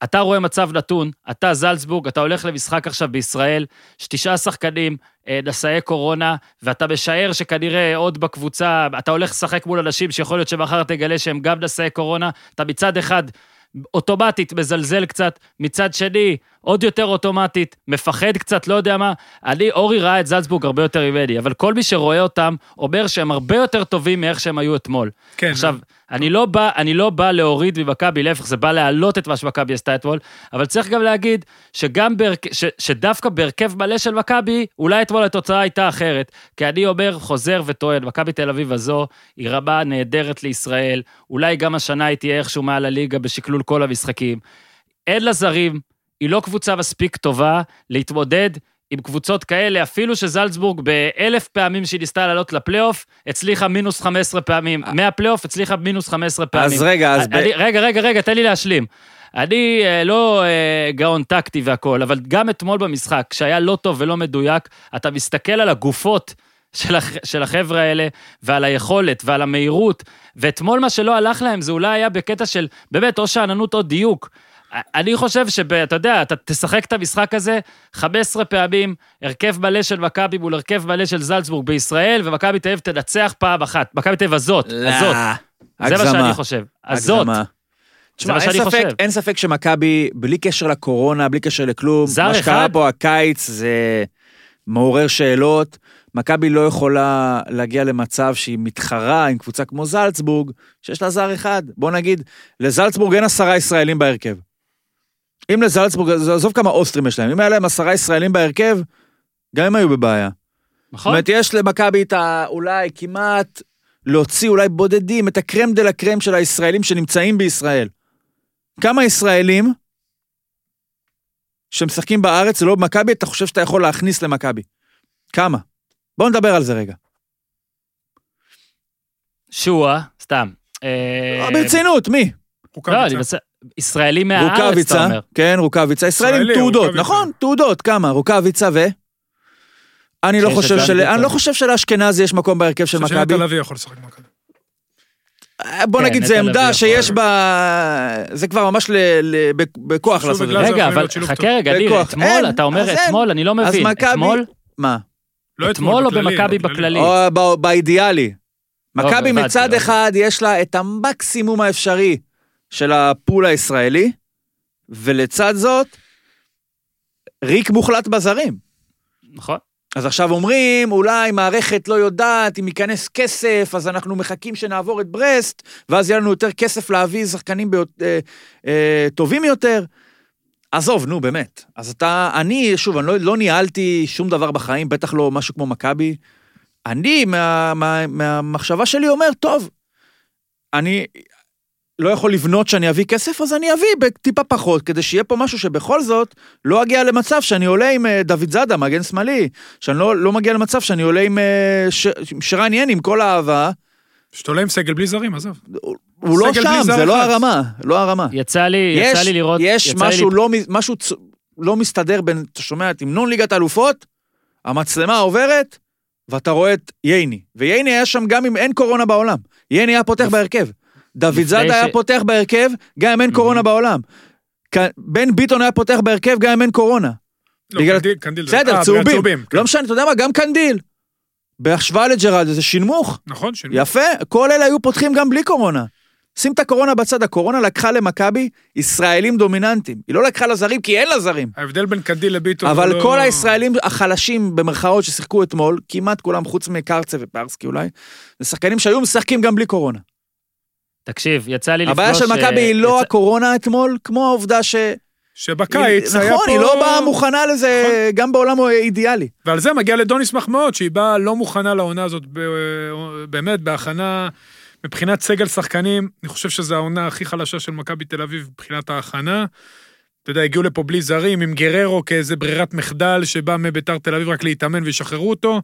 אתה רואה מצב נתון, אתה זלצבורג, אתה הולך למשחק עכשיו בישראל, יש תשעה שחקנים, אה, נשאי קורונה, ואתה משער שכנראה עוד בקבוצה, אתה הולך לשחק מול אנשים שיכול להיות שמחר תגלה שהם גם נשאי קורונה, אתה מצד אחד אוטומטית מזלזל קצת, מצד שני, עוד יותר אוטומטית, מפחד קצת, לא יודע מה. אני, אורי ראה את זלצבורג הרבה יותר ממני, אבל כל מי שרואה אותם, אומר שהם הרבה יותר טובים מאיך שהם היו אתמול. כן. עכשיו, אני לא בא, אני לא בא להוריד ממכבי, להפך, זה בא להעלות את מה שמכבי עשתה אתמול, אבל צריך גם להגיד שגם בהרכ... ש... שדווקא בהרכב מלא של מכבי, אולי אתמול התוצאה הייתה אחרת. כי אני אומר, חוזר וטוען, מכבי תל אביב הזו היא רמה נהדרת לישראל, אולי גם השנה היא תהיה איכשהו מעל הליגה בשקלול כל המשחקים. אין לה זרים, היא לא קבוצה מספיק טובה להתמודד עם קבוצות כאלה, אפילו שזלצבורג באלף פעמים שהיא ניסתה לעלות לפלייאוף, הצליחה מינוס 15 פעמים. מהפלייאוף הצליחה מינוס 15 פעמים. אז רגע, אז... ב- אני, רגע, רגע, רגע, תן לי להשלים. אני אה, לא אה, גאון טקטי והכול, אבל גם אתמול במשחק, כשהיה לא טוב ולא מדויק, אתה מסתכל על הגופות של, הח, של החבר'ה האלה, ועל היכולת ועל המהירות, ואתמול מה שלא הלך להם זה אולי היה בקטע של באמת או שאננות או דיוק. אני חושב שאתה יודע, אתה תשחק את המשחק הזה 15 פעמים, הרכב מלא של מכבי מול הרכב מלא של זלצבורג בישראל, ומכבי תל אביב תנצח פעם אחת. מכבי תל אביב הזאת, הזאת. זה מה שאני חושב. הזאת. תשמע, אין ספק. אין ספק שמכבי, בלי קשר לקורונה, בלי קשר לכלום, מה שקרה אחד? פה הקיץ זה מעורר שאלות. מכבי לא יכולה להגיע למצב שהיא מתחרה עם קבוצה כמו זלצבורג, שיש לה זר אחד. בוא נגיד, לזלצבורג אין עשרה ישראלים בהרכב. אם לזלצבורג, עזוב כמה אוסטרים יש להם, אם היה להם עשרה ישראלים בהרכב, גם הם היו בבעיה. זאת נכון? אומרת, יש למכבי את ה... אולי כמעט להוציא אולי בודדים, את הקרם דה לה קרם של הישראלים שנמצאים בישראל. כמה ישראלים שמשחקים בארץ, זה לא במכבי, אתה חושב שאתה יכול להכניס למכבי? כמה? בואו נדבר על זה רגע. שועה, סתם. אה, ברצינות, מי? לא, אני מנסה... ישראלי מהארץ, אתה רוקאביצה, אומר. כן, רוקאביצה, ישראלים ישראלי, תעודות. נכון, תעודות, כמה? רוקאביצה ו? אני לא חושב של... אני לא. חושב שלאשכנזי יש מקום בהרכב של אני חושב מכבי. שנטע לביא יכול לשחק במכבי. בוא כן, נגיד, זו עמדה. שיש בה... זה כבר ממש ל... ל... ב- בכוח לעשות את זה. רגע, אבל חכה. רגע, ניר. אתמול, אתה אומר. אתמול, אני לא אז מבין. מכבי- אתמול, מה? לא אתמול או במכבי בכללי? או באידיאלי. מכבי לא, הבנתי, מצד אוקיי. אחד יש לה את המקסימום האפשרי של הפול הישראלי, ולצד זאת, ריק מוחלט בזרים. נכון. אז עכשיו אומרים, אולי מערכת לא יודעת אם ייכנס כסף, אז אנחנו מחכים שנעבור את ברסט, ואז יהיה לנו יותר כסף להביא שחקנים ביות, אה, אה, טובים יותר. עזוב, נו, באמת. אז אתה, אני, שוב, אני לא, לא ניהלתי שום דבר בחיים, בטח לא משהו כמו מכבי. אני, מה, מה, מהמחשבה שלי אומר, טוב, אני לא יכול לבנות שאני אביא כסף, אז אני אביא בטיפה פחות, כדי שיהיה פה משהו שבכל זאת לא אגיע למצב שאני עולה עם אה, דוד זאדה, מגן שמאלי, שאני לא, לא מגיע למצב שאני עולה עם אה, ש, שרן ין, עם כל האהבה, שאתה עולה עם סגל בלי זרים, עזוב. הוא לא סגל בלי שם, זה לא אחד. הרמה, לא הרמה. יצא לי, יצא יש, לי לראות... יש יצא משהו, לי- לא, משהו צ- לא מסתדר בין, אתה שומע את המנון ליגת האלופות, המצלמה עוברת, ואתה רואה את ייני. וייני היה שם גם אם אין קורונה בעולם. ייני היה פותח בהרכב. דוד לפני זאדה היה ש- פותח בהרכב, גם אם אין קורונה בעולם. כ- בן ביטון היה פותח בהרכב, גם אם אין קורונה. לא, בגלל- קנדיל, קנדיל. בסדר, אה, צהובים. כן. לא משנה, אתה יודע מה, גם קנדיל. בהשוואה לג'רלדו זה שינמוך. נכון, של... יפה, כל אלה היו פותחים גם בלי קורונה. שים את הקורונה בצד, הקורונה לקחה למכבי ישראלים דומיננטיים. היא לא לקחה לזרים כי אין לה זרים. ההבדל בין קנדיל לביטון... אבל לא- כל הישראלים החלשים, במרכאות, ששיחקו אתמול, כמעט כולם, חוץ מקרצב ופרסקי אולי, זה שחקנים שהיו משחקים גם בלי קורונה. תקשיב, יצא לי לפגוש... הבעיה של מכבי היא לא הקורונה אתמול, כמו העובדה ש... שבקיץ היה פה... נכון, היא לא באה מוכנה לזה, נכון. גם בעולם אידיאלי. ועל זה מגיע לדוניס מחמאות, שהיא באה לא מוכנה לעונה הזאת, ב- באמת, בהכנה, מבחינת סגל שחקנים, אני חושב שזו העונה הכי חלשה של מכבי תל אביב מבחינת ההכנה. אתה יודע, הגיעו לפה בלי זרים, עם גררו כאיזה ברירת מחדל שבא מביתר תל אביב רק להתאמן וישחררו אותו,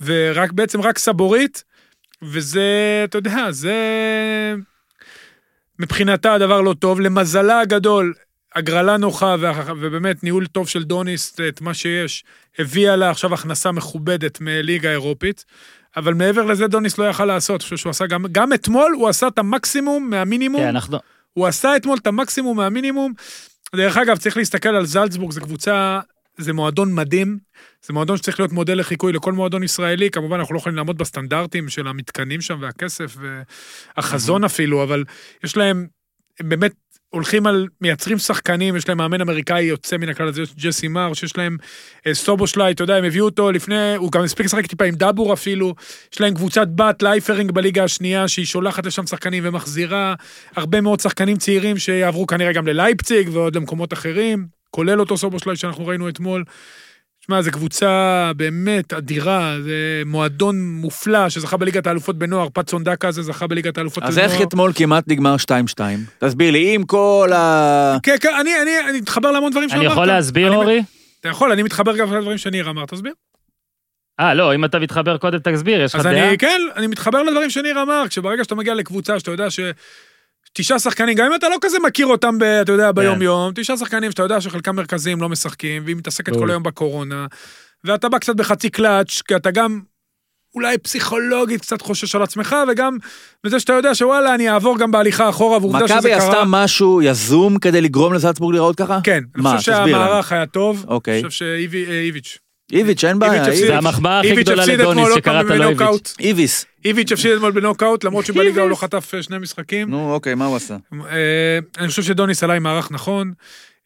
ורק, בעצם רק סבורית, וזה, אתה יודע, זה... מבחינתה הדבר לא טוב. למזלה הגדול, הגרלה נוחה, ובאמת ניהול טוב של דוניס, את מה שיש, הביאה לה עכשיו הכנסה מכובדת מליגה אירופית. אבל מעבר לזה דוניס לא יכל לעשות, אני חושב שהוא עשה גם, גם אתמול הוא עשה את המקסימום מהמינימום. כן, אנחנו... הוא עשה אתמול את המקסימום מהמינימום. דרך אגב, צריך להסתכל על זלצבורג, זו קבוצה, זה מועדון מדהים. זה מועדון שצריך להיות מודל לחיקוי לכל מועדון ישראלי. כמובן, אנחנו לא יכולים לעמוד בסטנדרטים של המתקנים שם והכסף והחזון אפילו, אבל יש להם, הם באמת הולכים על, מייצרים שחקנים, יש להם מאמן אמריקאי יוצא מן הכלל הזה, ג'סי מרש, יש להם אה, סובושליי, אתה יודע, הם הביאו אותו לפני, הוא גם הספיק לשחק טיפה עם דאבור אפילו, יש להם קבוצת בת, לייפרינג בליגה השנייה, שהיא שולחת לשם שחקנים ומחזירה הרבה מאוד שחקנים צעירים שיעברו כנראה גם ללייפציג ועוד למקומות אחרים, כולל אותו סובושליי שאנחנו ראינו אתמול. שמע, זו קבוצה באמת אדירה, זה מועדון מופלא שזכה בליגת האלופות בנוער, פצון דקה הזה זכה בליגת האלופות אז בנוער. איך אתמול כמעט נגמר 2-2? תסביר לי, עם כל ה... כן, כן, אני, אני, אני מתחבר להמון דברים שאמרת. אני יכול להסביר, אורי? אתה יכול, אני מתחבר גם לדברים שניר אמר, תסביר. אה, לא, אם אתה מתחבר קודם, תסביר, יש לך אז דעה? אני, כן, אני מתחבר לדברים שניר אמר, כשברגע שאתה מגיע לקבוצה שאתה יודע ש... תשעה שחקנים, גם אם אתה לא כזה מכיר אותם, ב, אתה כן. יודע, ביום-יום, תשעה שחקנים שאתה יודע שחלקם מרכזיים לא משחקים, והיא מתעסקת. כל היום בקורונה, ואתה בא קצת בחצי קלאץ', כי אתה גם אולי פסיכולוגית קצת חושש על עצמך, וגם בזה שאתה יודע שוואלה, אני אעבור גם בהליכה אחורה, ועובדה שזה מכבי קרה. עשתה משהו יזום כדי לגרום לזלצבורג להיראות ככה? כן, אני מה, חושב תסביר לנו. שהמערך היה טוב. אוקיי. אני חושב שאיביץ'. איביץ', אין בעיה. זה המחמאה הכי גדולה לדוניס שקראת לו איביץ'. איביס. איביץ' הפסיד אתמול בנוקאוט, למרות שבליגה הוא לא חטף אה, שני משחקים. נו, אוקיי, מה הוא עשה? אה, אני חושב שדוניס עלה עם מערך נכון.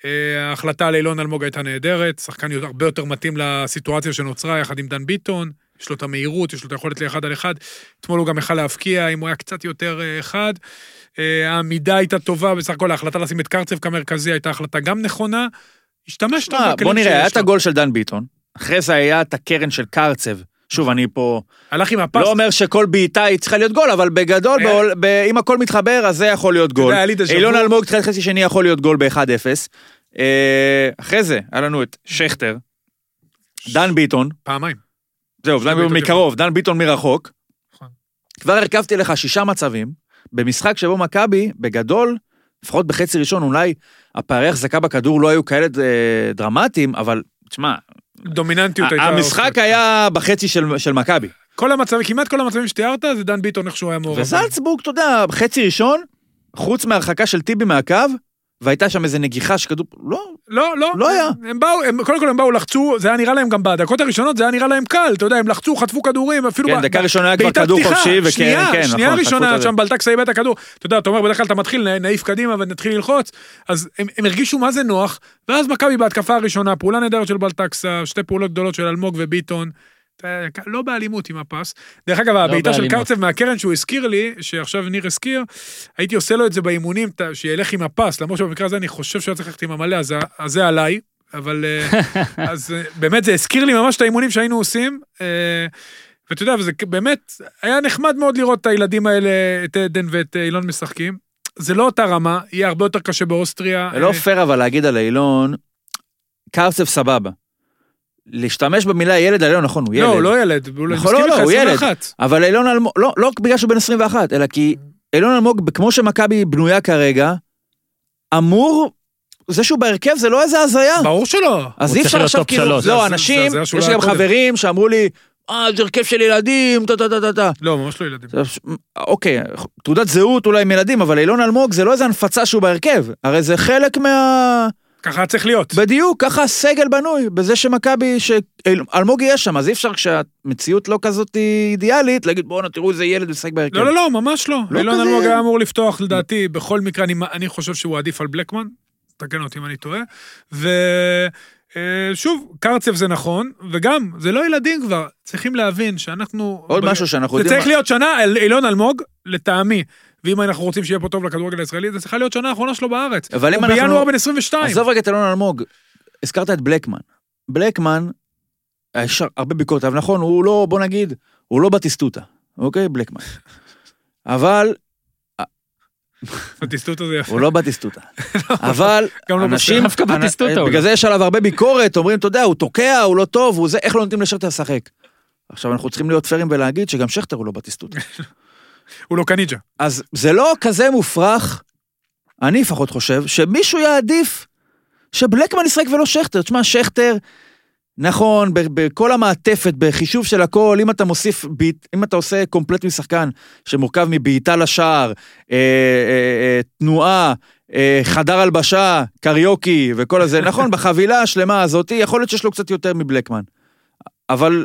אה, ההחלטה על אילון אלמוג הייתה נהדרת, שחקן הרבה יותר מתאים לסיטואציה שנוצרה יחד עם דן ביטון, יש לו את המהירות, יש לו את היכולת לאחד על אחד. אתמול הוא גם יכל להבקיע, אם הוא היה קצת יותר אחד. העמידה הייתה טובה, בסך הכל ההחלטה לשים את קרצב כמרכזי הייתה החלטה גם נכונה. השתמש טוב שמע, בכלים בוא נראה, היה שיש את לו. הגול של דן ביטון, אחרי זה היה את הקרן של קרצב. שוב, אני פה הלך עם הפס. לא אומר שכל בעיטה היא צריכה להיות גול, אבל בגדול, היה- בעול- ב- אם הכל מתחבר, אז זה יכול להיות גול. יודע, היה לי דז'ה אילון. אלמוג, תחילת חצי שני יכול להיות גול ב-1-0. אה, אחרי זה, היה לנו את שכטר, דן ביטון, פעמיים. זהו, דן ביטון ביטון מקרוב, דן ביטון מרחוק. נכון. כבר הרכבתי לך שישה מצבים, במשחק שבו מכבי, בגדול, לפחות בחצי ראשון, אולי הפערי החזקה בכדור לא היו כאלה אה, דרמטיים, אבל תשמע, דומיננטיות הייתה... המשחק. היה בחצי של של מכבי. כל המצבים, כמעט כל המצבים שתיארת, זה דן ביטון איך שהוא היה מעורב. וזלצבורג, אתה יודע, חצי ראשון, חוץ מהרחקה של טיבי מהקו, והייתה שם איזה נגיחה שכדור, לא, לא, לא. לא היה. הם באו, הם, קודם כל הם באו, לחצו, זה היה נראה להם גם בדקות הראשונות, זה היה נראה להם קל, אתה יודע, הם לחצו, חטפו כדורים, אפילו... כן, ב- דקה ראשונה היה כבר כדור פתיחה, חופשי, וכן, שנייה, כן, שנייה נכון, ראשונה, שם בלטקס איבד את הכדור. אתה יודע, אתה אומר, בדרך כלל אתה מתחיל, נעיף קדימה ונתחיל ללחוץ, אז הם, הם הרגישו מה זה נוח, ואז מכבי בהתקפה הראשונה, פעולה נהדרת של בלטקסה, שתי פעולות גדולות של אלמוג וביטון. אתה- לא באלימות עם הפס. דרך אגב, הבעיטה של. קרצב מהקרן שהוא הזכיר לי, שעכשיו ניר הזכיר, הייתי עושה לו את זה באימונים, שילך עם הפס, למרות שבמקרה הזה אני חושב שהוא היה צריך ללכת עם המלא, אז זה- אז זה עליי, אבל אה, אז אה, באמת זה הזכיר לי ממש את האימונים שהיינו עושים, אה, ואתה יודע, וזה באמת, היה נחמד מאוד לראות את הילדים האלה, את עדן ואת אה, אילון משחקים. זה לא אותה רמה, יהיה הרבה יותר קשה באוסטריה. זה לא אה, פייר אבל להגיד על אילון, קרצב סבבה. להשתמש במילה ילד על אילון, נכון, הוא ילד. לא, הוא לא ילד, הוא נכון, מסכים לא, איתך, הוא ילד. 21. אבל אילון אלמוג, לא, לא בגלל שהוא בן 21, אלא כי אילון אלמוג, כמו שמכבי בנויה כרגע, אמור, זה שהוא בהרכב זה לא איזה הזיה. ברור שלא. אז אי אפשר עכשיו כאילו, לא, זה- אנשים, זה- זה שהוא יש לא גם קודם. חברים שאמרו לי, אה, זה הרכב של ילדים, טה טה טה טה טה. לא, ממש לא ילדים. אוקיי, תעודת זהות אולי עם ילדים, אבל אילון אלמוג זה לא איזה הנפצה שהוא בהרכב, הרי זה חלק מה... ככה צריך להיות. בדיוק, ככה הסגל בנוי, בזה שמכבי, שאלמוג יהיה שם, אז אי אפשר כשהמציאות לא כזאת אידיאלית, להגיד בואנה תראו איזה ילד משחק בהרכב. לא, לא, לא, ממש לא. לא אילון כזה- אלמוג היה אמור לפתוח, לדעתי, בכל מקרה, אני, אני חושב שהוא עדיף על בלקמן, תקן אותי אם אני טועה. ושוב, קרצב זה נכון, וגם, זה לא ילדים כבר, צריכים להבין שאנחנו... עוד ב- משהו שאנחנו זה יודעים... צריך להיות שנה, אילון אלמוג, לטעמי, ואם אנחנו רוצים שיהיה פה טוב לכדורגל הישראלי, זה צריכה להיות שנה האחרונה שלו בארץ. אבל אם הוא אנחנו- בינואר בן 22. עזוב רגע את אלון אלמוג, הזכרת את בלקמן. בלקמן, יש הרבה ביקורת, אבל נכון, הוא לא, בוא נגיד, הוא לא בטיסטוטה, אוקיי? בלקמן. אבל, בטיסטוטה זה יפה. הוא לא בטיסטוטה. אבל גם לא אנשים, דווקא בטיסטוטה בגלל לא. זה יש עליו הרבה ביקורת, אומרים, אתה יודע, הוא תוקע, הוא לא טוב, הוא זה, איך לא נותנים לשכטר לשחק? עכשיו אנחנו צריכים להיות פיירים ולהגיד שגם שכטר הוא לא בטיסטוטה. הוא לא קניג'ה. אז זה לא כזה מופרך, אני לפחות חושב, שמישהו יעדיף שבלקמן ישחק ולא שכטר. תשמע, שכטר, נכון, בכל המעטפת, בחישוב של הכל, אם אתה מוסיף, אם אתה עושה קומפלט משחקן שמורכב מבעיטה לשער, אה, אה, אה, תנועה, אה, חדר הלבשה, קריוקי וכל הזה, נכון, בחבילה השלמה הזאת, יכול להיות שיש לו קצת יותר מבלקמן. אבל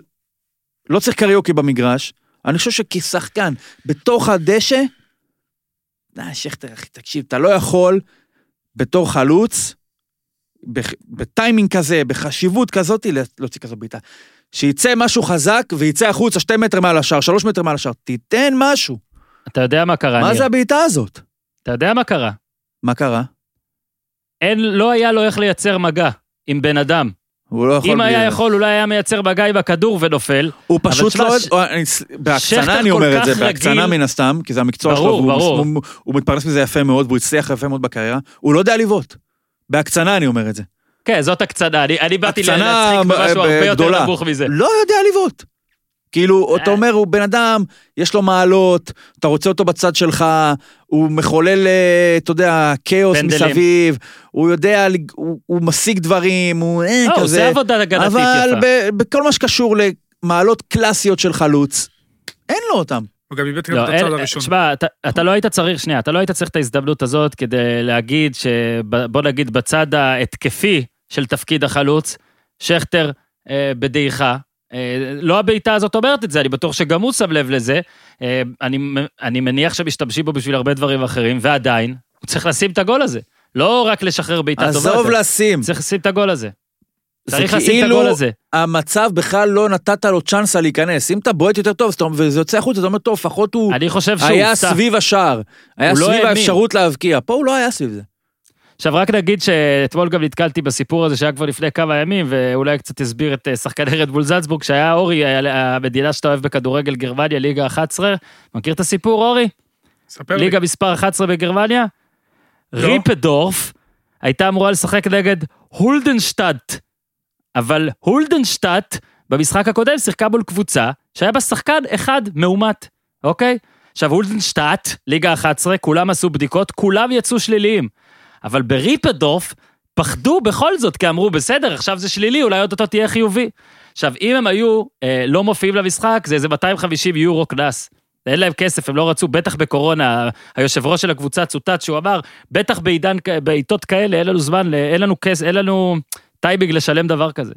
לא צריך קריוקי במגרש. אני חושב שכשחקן בתוך הדשא, אה, שכטר, אחי, תקשיב, אתה לא יכול בתור חלוץ, בטיימינג כזה, בחשיבות כזאת, לה- להוציא כזו בעיטה. שיצא משהו חזק ויצא החוצה שתי מטר מעל השער, שלוש מטר מעל השער, תיתן משהו. אתה יודע מה קרה, מה ניר? זה הבעיטה הזאת? אתה יודע מה קרה? מה קרה? אין, לא היה לו איך לייצר מגע עם בן אדם. הוא לא יכול... אם היה יכול, אולי היה מייצר מגע עם הכדור ונופל. הוא פשוט לא... ש- אני- בהקצנה אני אומר את זה, בהקצנה מן הסתם, כי זה המקצוע שלו. הוא- מתפרנס מזה יפה מאוד, והוא הצליח יפה מאוד בקריירה, הוא לא יודע לבעוט. בהקצנה אני אומר את זה. כן, זאת הקצנה. אני, באתי להצחיק במשהו הרבה יותר. נמוך מזה. לא יודע לבעוט. כאילו, אתה אה. אומר, הוא בן אדם, יש לו מעלות, אתה רוצה אותו בצד שלך, הוא מחולל, אה, אתה יודע, כאוס. מסביב, הוא יודע, הוא, הוא משיג דברים, הוא אה, לא, הוא כזה. עושה עבודה הגנתית אבל יפה. ב- בכל מה שקשור למעלות קלאסיות של חלוץ, אין לו אותם. הוא גם איבד גם לא, את הצד הראשון. תשמע, אתה, אתה לא היית צריך, שנייה, אתה לא היית צריך את ההזדמנות הזאת כדי להגיד ש... בוא נגיד, בצד ההתקפי של תפקיד החלוץ, שכטר אה, בדעיכה. אה, לא הבעיטה הזאת אומרת את זה, אני בטוח שגם הוא שם לב לזה. אה, אני, אני מניח שמשתמשים בו בשביל הרבה דברים אחרים, ועדיין, הוא צריך לשים את הגול הזה. לא רק לשחרר בעיטה טובה. עזוב. לשים. צריך לשים את הגול הזה. זה צריך לשים את כאילו הגול הזה. המצב בכלל לא נתת לו צ'אנסה להיכנס. אם אתה בועט יותר טוב, וזה יוצא החוצה, אתה אומר, טוב, לפחות הוא אני חושב שהוא היה. סביב השער. היה לא סביב האמין. האפשרות להבקיע. פה הוא לא היה סביב זה. עכשיו רק נגיד שאתמול גם נתקלתי בסיפור הזה שהיה כבר לפני כמה ימים ואולי קצת הסביר את אה, שחקני רדבול זלצבורג שהיה אורי, היה- המדינה שאתה אוהב בכדורגל גרמניה, ליגה 11. מכיר את הסיפור אורי? ספר לי. ליגה מספר 11 בגרמניה? לא. ריפדורף הייתה אמורה לשחק נגד הולדנשטאט, אבל הולדנשטאט במשחק הקודם שיחקה מול קבוצה שהיה בה שחקן אחד מאומת, אוקיי? עכשיו הולדנשטאט, ליגה 11, כולם עשו בדיקות, כולם יצאו שליליים. אבל בריפדורף פחדו בכל זאת, כי אמרו, בסדר, עכשיו זה שלילי, אולי עוד אותו תהיה חיובי. עכשיו, אם הם היו אה, לא מופיעים למשחק, זה איזה 250 יורו קנס. אין להם כסף, הם לא רצו, בטח בקורונה, היושב ראש של הקבוצה צוטט שהוא אמר, בטח בעידן, בעיתות כאלה, אין לנו זמן, אין לנו כסף, אין לנו טייבינג לשלם דבר כזה.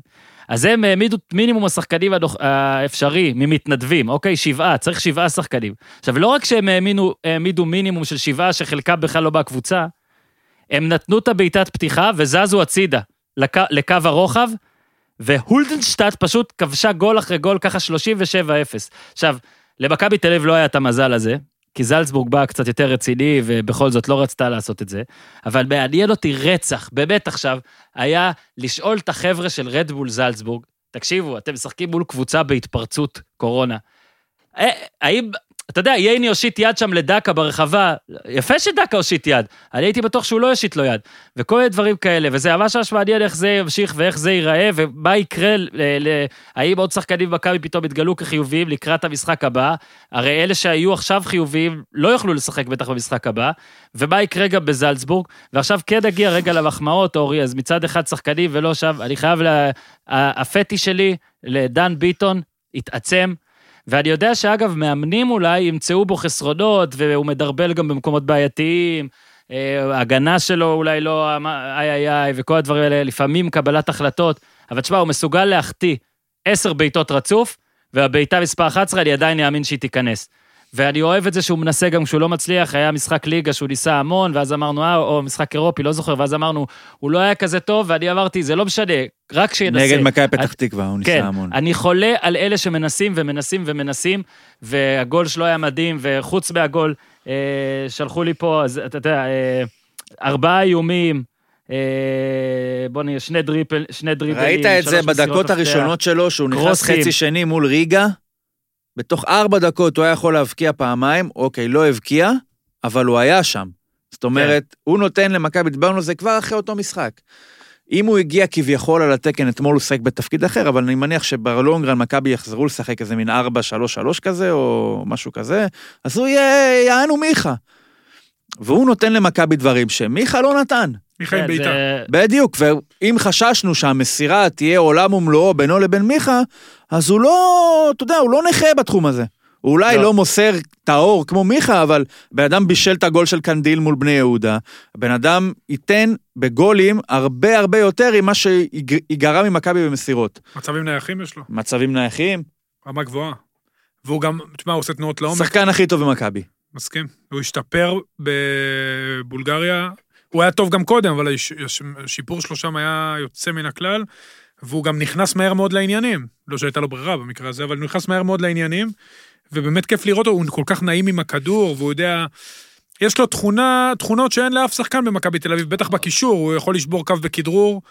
אז הם העמידו את מינימום השחקנים האפשרי ממתנדבים, אוקיי? שבעה, צריך שבעה שחקנים. עכשיו, לא רק שהם העמידו, העמידו מינימום של שבעה שחלקם בכלל לא בקבוצה, הם נתנו את הבעיטת פתיחה וזזו הצידה לקו, לקו הרוחב, והולדנשטאט פשוט כבשה גול אחרי גול, ככה 37-0. עכשיו, למכבי תל אביב לא היה את המזל הזה, כי זלצבורג באה קצת יותר רציני, ובכל זאת לא רצתה לעשות את זה, אבל מעניין אותי רצח, באמת עכשיו, היה לשאול את החבר'ה של רדבול זלצבורג, תקשיבו, אתם משחקים מול קבוצה בהתפרצות קורונה. אה, האם, אתה יודע, ייני הושיט יד שם לדקה ברחבה, יפה שדקה הושיט יד, אני הייתי בטוח שהוא לא יושיט לו יד, וכל מיני דברים כאלה, וזה ממש ממש מעניין איך זה ימשיך ואיך זה ייראה, ומה יקרה, ל, ל, האם עוד שחקנים במכבי פתאום יתגלו כחיוביים לקראת המשחק הבא, הרי אלה שהיו עכשיו חיוביים לא יוכלו לשחק בטח במשחק הבא, ומה יקרה גם בזלצבורג, ועכשיו כן נגיע רגע למחמאות, אורי, אז מצד אחד שחקנים ולא שם, אני חייב, לה, הפטי שלי לדן ביטון התעצם, ואני יודע שאגב, מאמנים אולי ימצאו בו חסרונות, והוא מדרבל גם במקומות בעייתיים, אה, ההגנה שלו אולי לא, איי איי איי, וכל הדברים האלה, לפעמים קבלת החלטות, אבל תשמע, הוא מסוגל להחטיא עשר בעיטות רצוף, והבעיטה מספר 11, אני עדיין אאמין שהיא תיכנס. ואני אוהב את זה שהוא מנסה גם כשהוא לא מצליח, היה משחק ליגה שהוא ניסה המון, ואז אמרנו, אה, או משחק אירופי, לא זוכר, ואז אמרנו, הוא לא היה כזה טוב, ואני אמרתי, זה לא משנה, רק שינסה. נגד מכבי פתח תקווה, הוא כן, ניסה המון. אני חולה על אלה שמנסים ומנסים ומנסים, והגול שלו היה מדהים, וחוץ מהגול, אה, שלחו לי פה, אז אתה יודע, אה, ארבעה איומים, אה, בוא נראה, שני דריפל, שני דריבלים, ראית את זה בדקות. הראשונות שלו, שהוא נכנס. חצי שני מול ריגה, בתוך ארבע דקות הוא היה יכול להבקיע פעמיים, אוקיי, לא הבקיע, אבל הוא היה שם. זאת אומרת, הוא נותן למכבי, דיברנו על זה כבר אחרי אותו משחק. אם הוא הגיע כביכול על התקן, אתמול הוא שיחק בתפקיד אחר, אבל אני מניח שבלונגרן מכבי יחזרו לשחק איזה מין 4-3-3 כזה, או משהו כזה, אז הוא יהיה יענו מיכה. והוא נותן למכבי דברים שמיכה לא נתן. מיכה עם בעיטה. בדיוק, ואם חששנו שהמסירה תהיה עולם ומלואו בינו לבין מיכה, אז הוא לא, אתה יודע, הוא לא נכה בתחום הזה. הוא אולי לא. לא מוסר טהור כמו מיכה, אבל בן אדם בישל את הגול של קנדיל מול בני יהודה. בן אדם ייתן בגולים הרבה הרבה יותר ממה שיגרע ממכבי במסירות. מצבים נייחים יש לו, מצבים נייחים, רמה גבוהה. והוא גם, תשמע, הוא עושה תנועות לעומק, שחקן הכי טוב במכבי. מסכים. הוא השתפר בבולגריה, הוא היה טוב גם קודם, אבל הש- הש- השיפור שלו שם היה יוצא מן הכלל, והוא גם נכנס מהר מאוד לעניינים. לא שהייתה לו ברירה במקרה הזה, אבל הוא נכנס מהר מאוד לעניינים, ובאמת כיף לראות אותו, הוא כל כך נעים עם הכדור, והוא יודע... יש לו תכונה, תכונות שאין לאף שחקן במכבי תל אביב, בטח בקישור, הוא יכול לשבור קו בכדרור,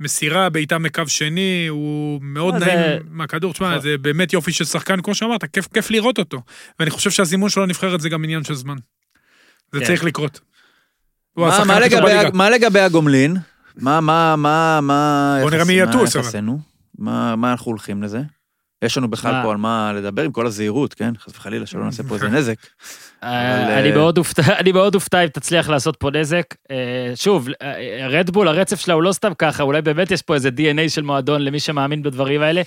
מסירה, בעיטה מקו שני, הוא מאוד אה, נעים זה- מהכדור. תשמע, נכון. זה באמת יופי של שחקן, כמו שאמרת, כיף, כיף לראות אותו. ואני חושב שהזימון שלו לנבחרת זה גם עניין של זמן. זה כן. צריך לקרות. מה- מה לגבי מה הגומלין? מה, מה, מה, מה... בוא נראה מי מה יטוס, אבל. יחסנו? מה מה אנחנו הולכים לזה? יש לנו בכלל מה? פה על מה לדבר, עם כל הזהירות, כן? חס וחלילה, שלא נעשה פה איזה נזק. אה, אני אה, מאוד אופתע, אני מאוד אופתע אם תצליח לעשות פה נזק. אה, שוב, רדבול, הרצף שלה הוא לא סתם ככה, אולי באמת יש פה איזה DNA של מועדון למי שמאמין בדברים האלה.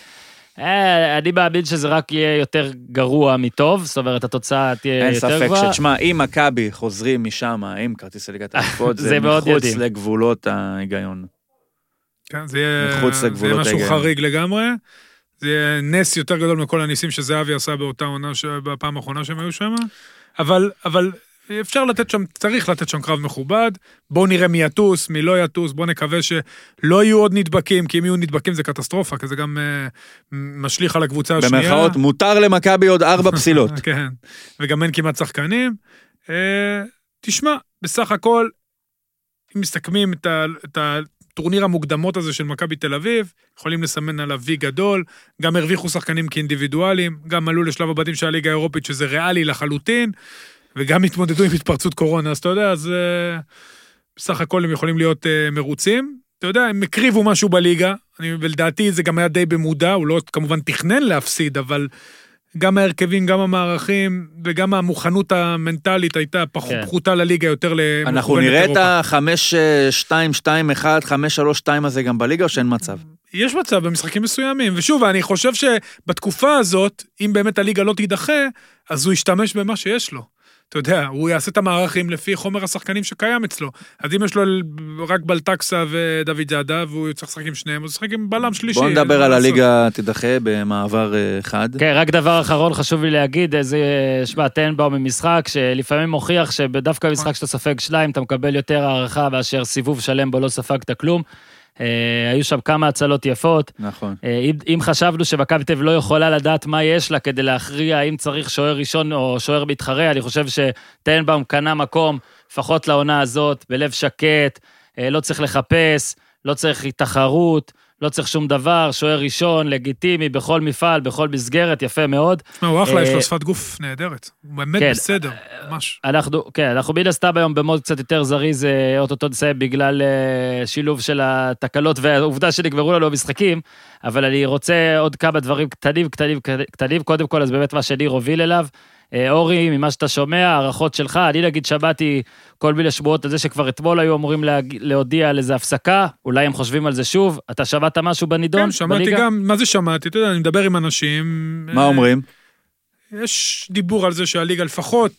אה, אני מאמין שזה רק יהיה יותר גרוע מטוב, זאת אומרת, התוצאה תהיה אין יותר ספק גבוהה. שתשמע, אם מכבי חוזרים משם עם כרטיס לליגת האלופות, זה מחוץ. לגבולות ההיגיון. כן, זה יהיה, משהו. חריג לגמרי. זה יהיה נס יותר גדול מכל הניסים שזהבי עשה באותה עונה, בפעם האחרונה שהם היו שם. אבל, אבל אפשר לתת שם, צריך לתת שם קרב מכובד. בואו נראה מי יטוס, מי לא יטוס, בואו נקווה שלא יהיו עוד נדבקים, כי אם יהיו נדבקים זה קטסטרופה, כי זה גם אה, משליך על הקבוצה השנייה. במרכאות, מותר למכבי עוד ארבע פסילות. כן, וגם אין כמעט שחקנים. אה, תשמע, בסך הכל, אם מסתכמים את, ה, את הטורניר המוקדמות הזה של מכבי תל אביב, יכולים לסמן עליו וי גדול, גם הרוויחו שחקנים כאינדיבידואלים, גם עלו לשלב הבתים של הליגה האירופית, שזה ריאלי לחלוטין, וגם התמודדו עם התפרצות קורונה, אז אתה יודע, אז אה, בסך הכל הם יכולים להיות אה, מרוצים. אתה יודע, הם הקריבו משהו בליגה, אני, ולדעתי זה גם היה די במודע, הוא לא כמובן תכנן להפסיד, אבל גם ההרכבים, גם המערכים, וגם המוכנות המנטלית הייתה פח, כן. פחותה לליגה יותר למכוונת אנחנו נראה את אירופה. ה-5-2-2-1, 5-3-2 הזה גם בליגה, או שאין מצב? יש מצב במשחקים מסוימים, ושוב, אני חושב שבתקופה הזאת, אם באמת הליגה לא תידחה, אז הוא ישתמש במה שיש לו. אתה יודע, הוא יעשה את המערכים לפי חומר השחקנים שקיים אצלו. אז אם יש לו רק בלטקסה ודוד זאדה, והוא צריך לשחק עם שניהם, אז הוא ישחק עם בלם שלישי. בוא נדבר על. הליגה תידחה במעבר אה, חד. כן, רק דבר אחרון חשוב לי להגיד, איזה, שמע, טנבאום ממשחק שלפעמים מוכיח שבדווקא במשחק שאתה סופג שניים, אתה מקבל יותר הערכה מאשר סיבוב שלם בו לא ספגת כלום. אה, היו שם כמה הצלות יפות. נכון. אה, אם, אם חשבנו שמכבי תל אביב לא יכולה לדעת מה יש לה כדי להכריע האם צריך שוער ראשון או שוער מתחרה, אני חושב שטנבאום קנה מקום, לפחות לעונה הזאת, בלב שקט, אה, לא צריך לחפש, לא צריך תחרות, לא צריך שום דבר, שוער ראשון, לגיטימי, בכל מפעל, בכל מסגרת, יפה מאוד. תשמע, הוא אחלה, יש אה, לו שפת גוף נהדרת. הוא באמת כן, בסדר, ממש. אנחנו, כן, אנחנו מן הסתם היום במוד קצת יותר זריז, אה, אוטוטו נסיים בגלל אה, שילוב של התקלות והעובדה שנגמרו לנו המשחקים, אבל אני רוצה עוד כמה דברים קטנים, קטנים, קטנים. קודם כל, אז באמת מה שניר הוביל אליו. אה, אורי, ממה שאתה שומע, הערכות שלך, אני נגיד שמעתי כל מיני שמועות על זה שכבר אתמול היו אמורים להג... להודיע על איזה הפסקה, אולי הם חושבים על זה שוב. אתה שמעת משהו בנידון? כן, שמעתי בליגה? גם, מה זה שמעתי? אתה יודע, אני מדבר עם אנשים. מה אה, אומרים? יש דיבור על זה שהליגה לפחות,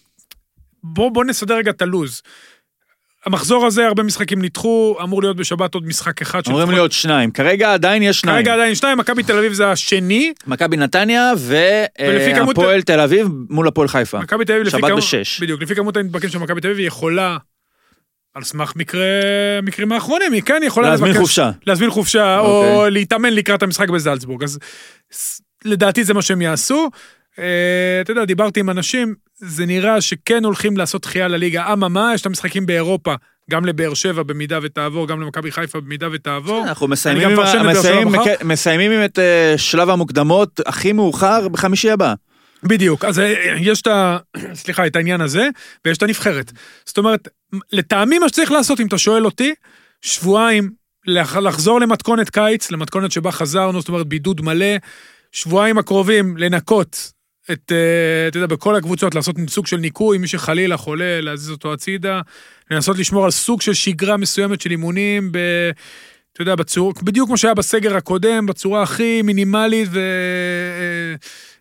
בוא, בוא נסדר רגע את הלוז. המחזור הזה, הרבה משחקים נדחו, אמור להיות בשבת עוד משחק אחד. אמורים שלפחות- להיות שניים. כרגע עדיין יש שניים. כרגע עדיין שניים, מכבי תל אביב זה השני, מכבי נתניה ולפי כמות- והפועל תל אביב מול הפועל חיפה. מכבי תל אביב שבת כמות... בשש. בדיוק, לפי כמות הנדבקים של מכבי תל אביב, היא יכולה, על סמך מקרה, מקרים האחרונים, היא כן יכולה להזמין חופשה. להזמין חופשה, או אוקיי. להתאמן לקראת המשחק בזלצבורג. אז לדעתי זה מה שהם יעשו. אה, אתה יודע, דיברתי עם אנשים, זה נראה שכן הולכים לעשות דחייה לליגה. אממה, יש את המשחקים באירופה, גם לבאר שבע במידה ותעבור, גם למכבי חיפה במידה ותעבור. אנחנו מסיימים מסיימים-. מסיימים את אה, שלב המוקדמות הכי מאוחר בחמישי הבא. בדיוק, אז אה, יש את ה... סליחה, את העניין הזה, ויש את הנבחרת. זאת אומרת, לטעמי מה שצריך לעשות, אם אתה שואל אותי, שבועיים לח- לחזור למתכונת קיץ, למתכונת שבה חזרנו, זאת אומרת בידוד מלא, שבועיים הקרובים לנקות את, אה, אתה יודע, בכל הקבוצות, לעשות סוג של ניקוי, מי שחלילה חולה, להזיז אותו הצידה, לנסות לשמור על סוג של שגרה מסוימת של אימונים, ב... אתה יודע, בצורה, בדיוק כמו שהיה בסגר הקודם, בצורה הכי מינימלית ו...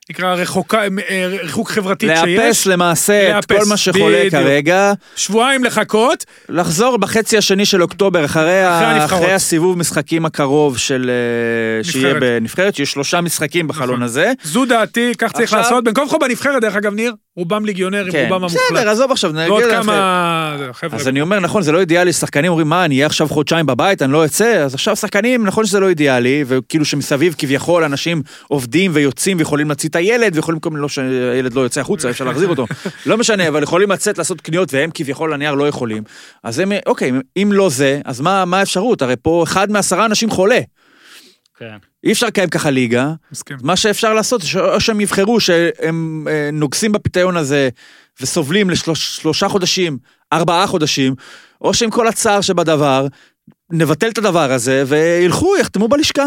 נקרא רחוקה, אה, ריחוק חברתית שיש. לאפס למעשה את לאפס, כל מה שחולה בדיוק. כרגע, שבועיים לחכות, לחזור בחצי השני של אוקטובר, אחרי, אחרי. אחרי הסיבוב משחקים הקרוב של... אה, שיהיה נבחרת. בנבחרת, שיש שלושה משחקים בחלון נכון. הזה. זו דעתי, כך צריך עכשיו- לעשות. וכה בנבחרת, דרך אגב, ניר, רובם ליגיונרים, כן, רובם המוחלט. בסדר, עזוב עכשיו, נגיד... ועוד כמה... חבר'ה, אז אני אומר, נכון, זה לא אידיאלי, שחקנים אומרים, מה, אני אהיה עכשיו חודשיים בבית, אני לא אצא? אז עכשיו שחקנים, נכון שזה לא אידיאלי, וכאילו שמסביב כביכול אנשים עובדים ויוצאים ויכולים להוציא את הילד, ויכולים כל מיני, לא שהילד לא יוצא החוצה, אפשר להחזיר אותו. לא משנה, אבל יכולים לצאת לעשות קניות, והם כביכול הנייר לא יכולים. אז הם, אוקיי, אם לא זה, אז מה מה האפשרות? הרי פה אחד מעשרה אנשים חולה. כן. אי אפשר לקיים ככה ליגה, מסכים. מה שאפשר לעשות, או שהם יבחרו שהם אה, נוגסים בפיתיון הזה וסובלים לשלושה חודשים, ארבעה חודשים, או שעם כל הצער שבדבר, נבטל את הדבר הזה וילכו, יחתמו בלשכה.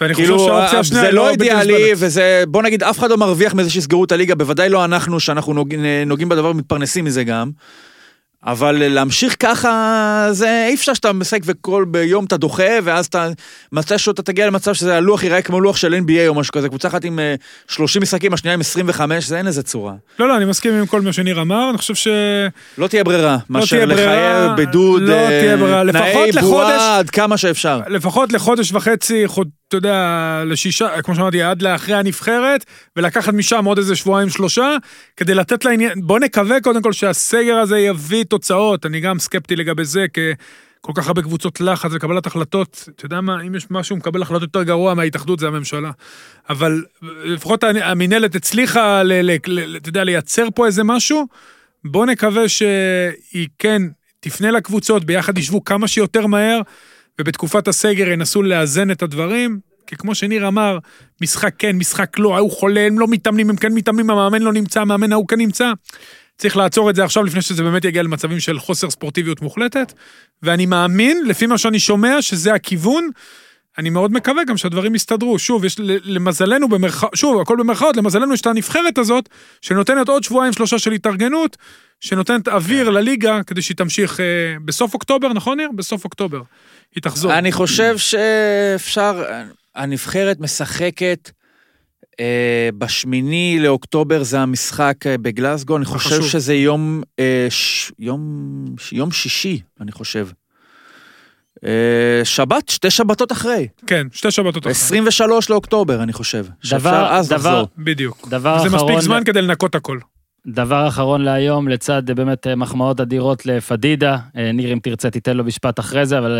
ואני חושב כאילו, שהאופציה אה, השנייה זה היא לא בלתי אידיאלי. וזה, בוא נגיד, אף אחד לא מרוויח מזה שיסגרו את הליגה, בוודאי לא אנחנו, שאנחנו נוג, נוגעים בדבר ומתפרנסים מזה גם. אבל להמשיך ככה, זה אי אפשר שאתה משחק וכל ביום אתה דוחה, ואז אתה, מתישהו אתה תגיע למצב שזה הלוח ייראה כמו לוח של NBA או משהו כזה, קבוצה אחת עם אה, 30 משחקים, השנייה עם 25, זה אין לזה צורה. לא, לא, אני מסכים עם כל מה שניר אמר, אני חושב ש... לא תהיה ברירה, מאשר תהיה ברירה, לחייב בידוד, לא אה, תהיה ברירה, לפחות תנאי לחודש. בועה עד כמה שאפשר. לפחות לחודש וחצי, חוד, אתה יודע, לשישה, כמו שאמרתי, עד לאחרי הנבחרת, ולקחת משם עוד איזה שבועיים שלושה, כדי לתת לעניין, בוא נקווה קודם כל שהסגר הזה יביא תוצאות, אני גם סקפטי לגבי זה, כי כל כך הרבה קבוצות לחץ וקבלת החלטות, אתה יודע מה, אם יש משהו מקבל החלטות יותר גרוע מההתאחדות, זה הממשלה. אבל לפחות המינהלת הצליחה, אתה יודע, לייצר פה איזה משהו, בוא נקווה שהיא כן תפנה לקבוצות, ביחד ישבו כמה שיותר מהר, ובתקופת הסגר ינסו לאזן את הדברים, כי כמו שניר אמר, משחק כן, משחק לא, ההוא חולה, הם לא מתאמנים, הם כן מתאמנים, המאמן לא נמצא, המאמן ההוא כן נמצא. צריך לעצור את זה עכשיו לפני שזה באמת יגיע למצבים של חוסר ספורטיביות מוחלטת, ואני מאמין, לפי מה שאני שומע, שזה הכיוון. אני מאוד מקווה גם שהדברים יסתדרו. שוב, יש למזלנו במרכאות, שוב, הכל במרכאות, למזלנו יש את הנבחרת הזאת, שנותנת עוד שבועיים שלושה של התארגנות, שנותנת אוויר לליגה כדי שהיא תמשיך אה, בסוף אוקטובר, נכון ניר? בסוף אוקטובר. היא תחזור. אני חושב שאפשר, הנבחרת משחקת אה, בשמיני לאוקטובר זה המשחק אה, בגלסגו, אני חושב חשוב. שזה יום, אה, ש, יום, ש, יום שישי, אני חושב. אה, שבת, שתי שבתות אחרי, כן, שתי שבתות אחרי. 23 לאוקטובר, אני חושב. שאפשר דבר- אז דבר- לחזור. בדיוק. דבר זה מספיק אחרון, זמן כדי לנקות הכל. דבר אחרון להיום, לצד אה, באמת אה, מחמאות אדירות לפדידה. אה, ניר, אם תרצה, תיתן לו משפט אחרי זה, אבל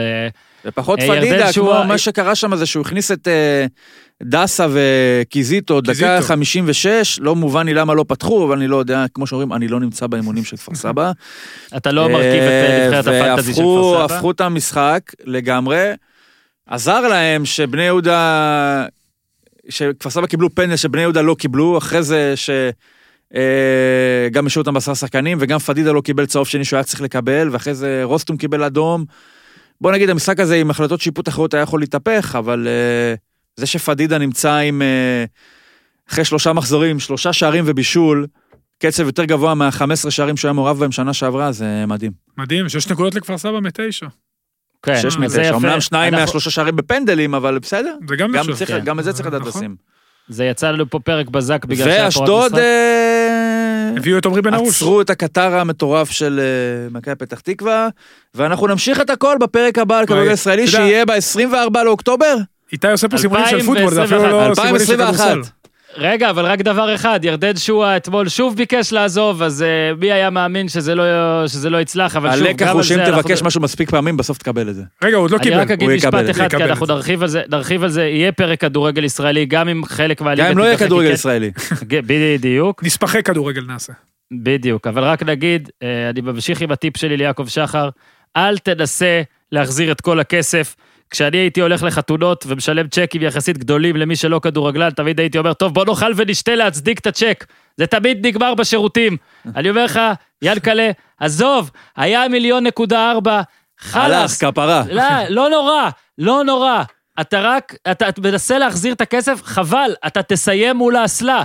ופחות ירדן פדידה, שועה- כמו מה שקרה שם זה שהוא הכניס את דסה וקיזיטו, דקה קיזיטו. 56, לא מובן לי למה לא פתחו, אבל אני לא יודע, כמו שאומרים, אני לא נמצא באימונים של כפר סבא. אתה לא מרכיב את נבחרת הפנטזי של והפכו כפר סבא. הפכו את המשחק לגמרי. עזר להם שבני יהודה, שכפר סבא קיבלו פנדל שבני יהודה לא קיבלו, אחרי זה ש... אה, גם השאירו אותם בעשרה שחקנים, וגם פדידה לא קיבל צהוב שני שהוא היה צריך לקבל, ואחרי זה רוסטום קיבל אדום. בוא נגיד, המשחק הזה עם החלטות שיפוט אחרות היה יכול להתהפך, אבל אה, זה שפדידה נמצא עם, אה, אחרי שלושה מחזורים, שלושה שערים ובישול, קצב יותר גבוה מה-15 שערים שהוא היה מעורב בהם שנה שעברה, זה מדהים. מדהים, שש נקודות לכפר סבא מתשע. כן, שש מתשע. אמנם שניים אנחנו- מהשלושה שערים בפנדלים, אבל בסדר. זה גם גם. צריך, כן. גם את זה צריך לדעת נכון. לשים. זה יצא לנו פה פרק בזק בגלל שהיה פה רק ואשדוד משחק. אה, הביאו את עמרי בן ארוש. עצרו את הקטר המטורף של אה, מכבי פתח תקווה, ואנחנו נמשיך את הכל בפרק הבא על כדורגל וואי, ישראלי, שיהיה ב-24 לאוקטובר. איתי עושה פה סימונים של פוטבול, זה אפילו 2021. לא סימונים של 2021. כדורסל. רגע, אבל רק דבר אחד, ירדן שועה אתמול שוב ביקש לעזוב, אז אה, מי היה מאמין שזה לא, שזה לא יצלח, אבל שוב, הלקח גם הוא על שאם זה אנחנו- תבקש משהו מספיק פעמים, בסוף תקבל את זה. רגע, הוא עוד לא אני קיבל. רק אגיד הוא יקבל משפט את זה. אחד, כי אנחנו. נרחיב על זה, נרחיב על זה, יהיה פרק כדורגל ישראלי, גם אם חלק מהליגה... גם אם לא יהיה כדורגל מכס- ישראלי. בדיוק, נספחי כדורגל נעשה. בדיוק, אבל רק נגיד, אה, אני ממשיך עם הטיפ שלי ליעקב שחר, אל תנסה להחזיר את כל הכסף כשאני הייתי הולך לחתונות ומשלם צ'קים יחסית גדולים למי שלא כדורגלן, תמיד הייתי אומר, טוב, בוא נאכל ונשתה להצדיק את הצ'ק. זה תמיד נגמר בשירותים. אני אומר לך, ינקלה, עזוב, היה מיליון נקודה ארבע, הלך, חלאס. כפרה. לא, לא נורא, לא נורא. אתה רק, אתה אתה מנסה להחזיר את הכסף, חבל, אתה תסיים מול האסלה.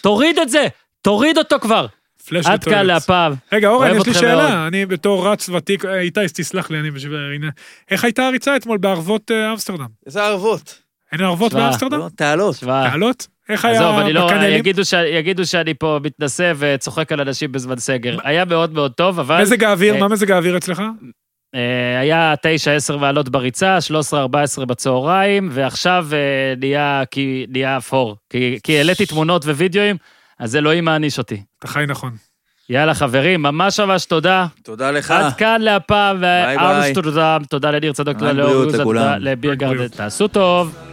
תוריד את זה, תוריד אותו כבר. פלאש עד כאן. להפעם. רגע, אורן, יש לי שאלה. מאוד. אני בתור רץ ותיק, אה, איתי, תסלח לי, אני בשביל... הנה. איך הייתה הריצה אתמול בערבות אה, אמסטרדם? איזה ערבות. אין ערבות באמסטרדם? לא, תעלות. תשמע, תעלות? איך היה עזוב, אני לא? יגידו, ש... יגידו שאני פה מתנשא וצוחק על אנשים בזמן סגר. היה מאוד מאוד טוב, אבל... מזג האוויר, אה, מה מזג האוויר אצלך? היה 9-10 מעלות בריצה, 13-14 בצהריים, ועכשיו נהיה, נהיה אפור. כי, כי העליתי תמונות ווידאוים, אז אלוהים מעניש אותי. אתה חי נכון. יאללה, חברים, ממש ממש תודה. תודה לך. עד כאן להפעם. ואמסטרדם, תודה לניר צדוק, לבירגרד, בריאות. תעשו טוב.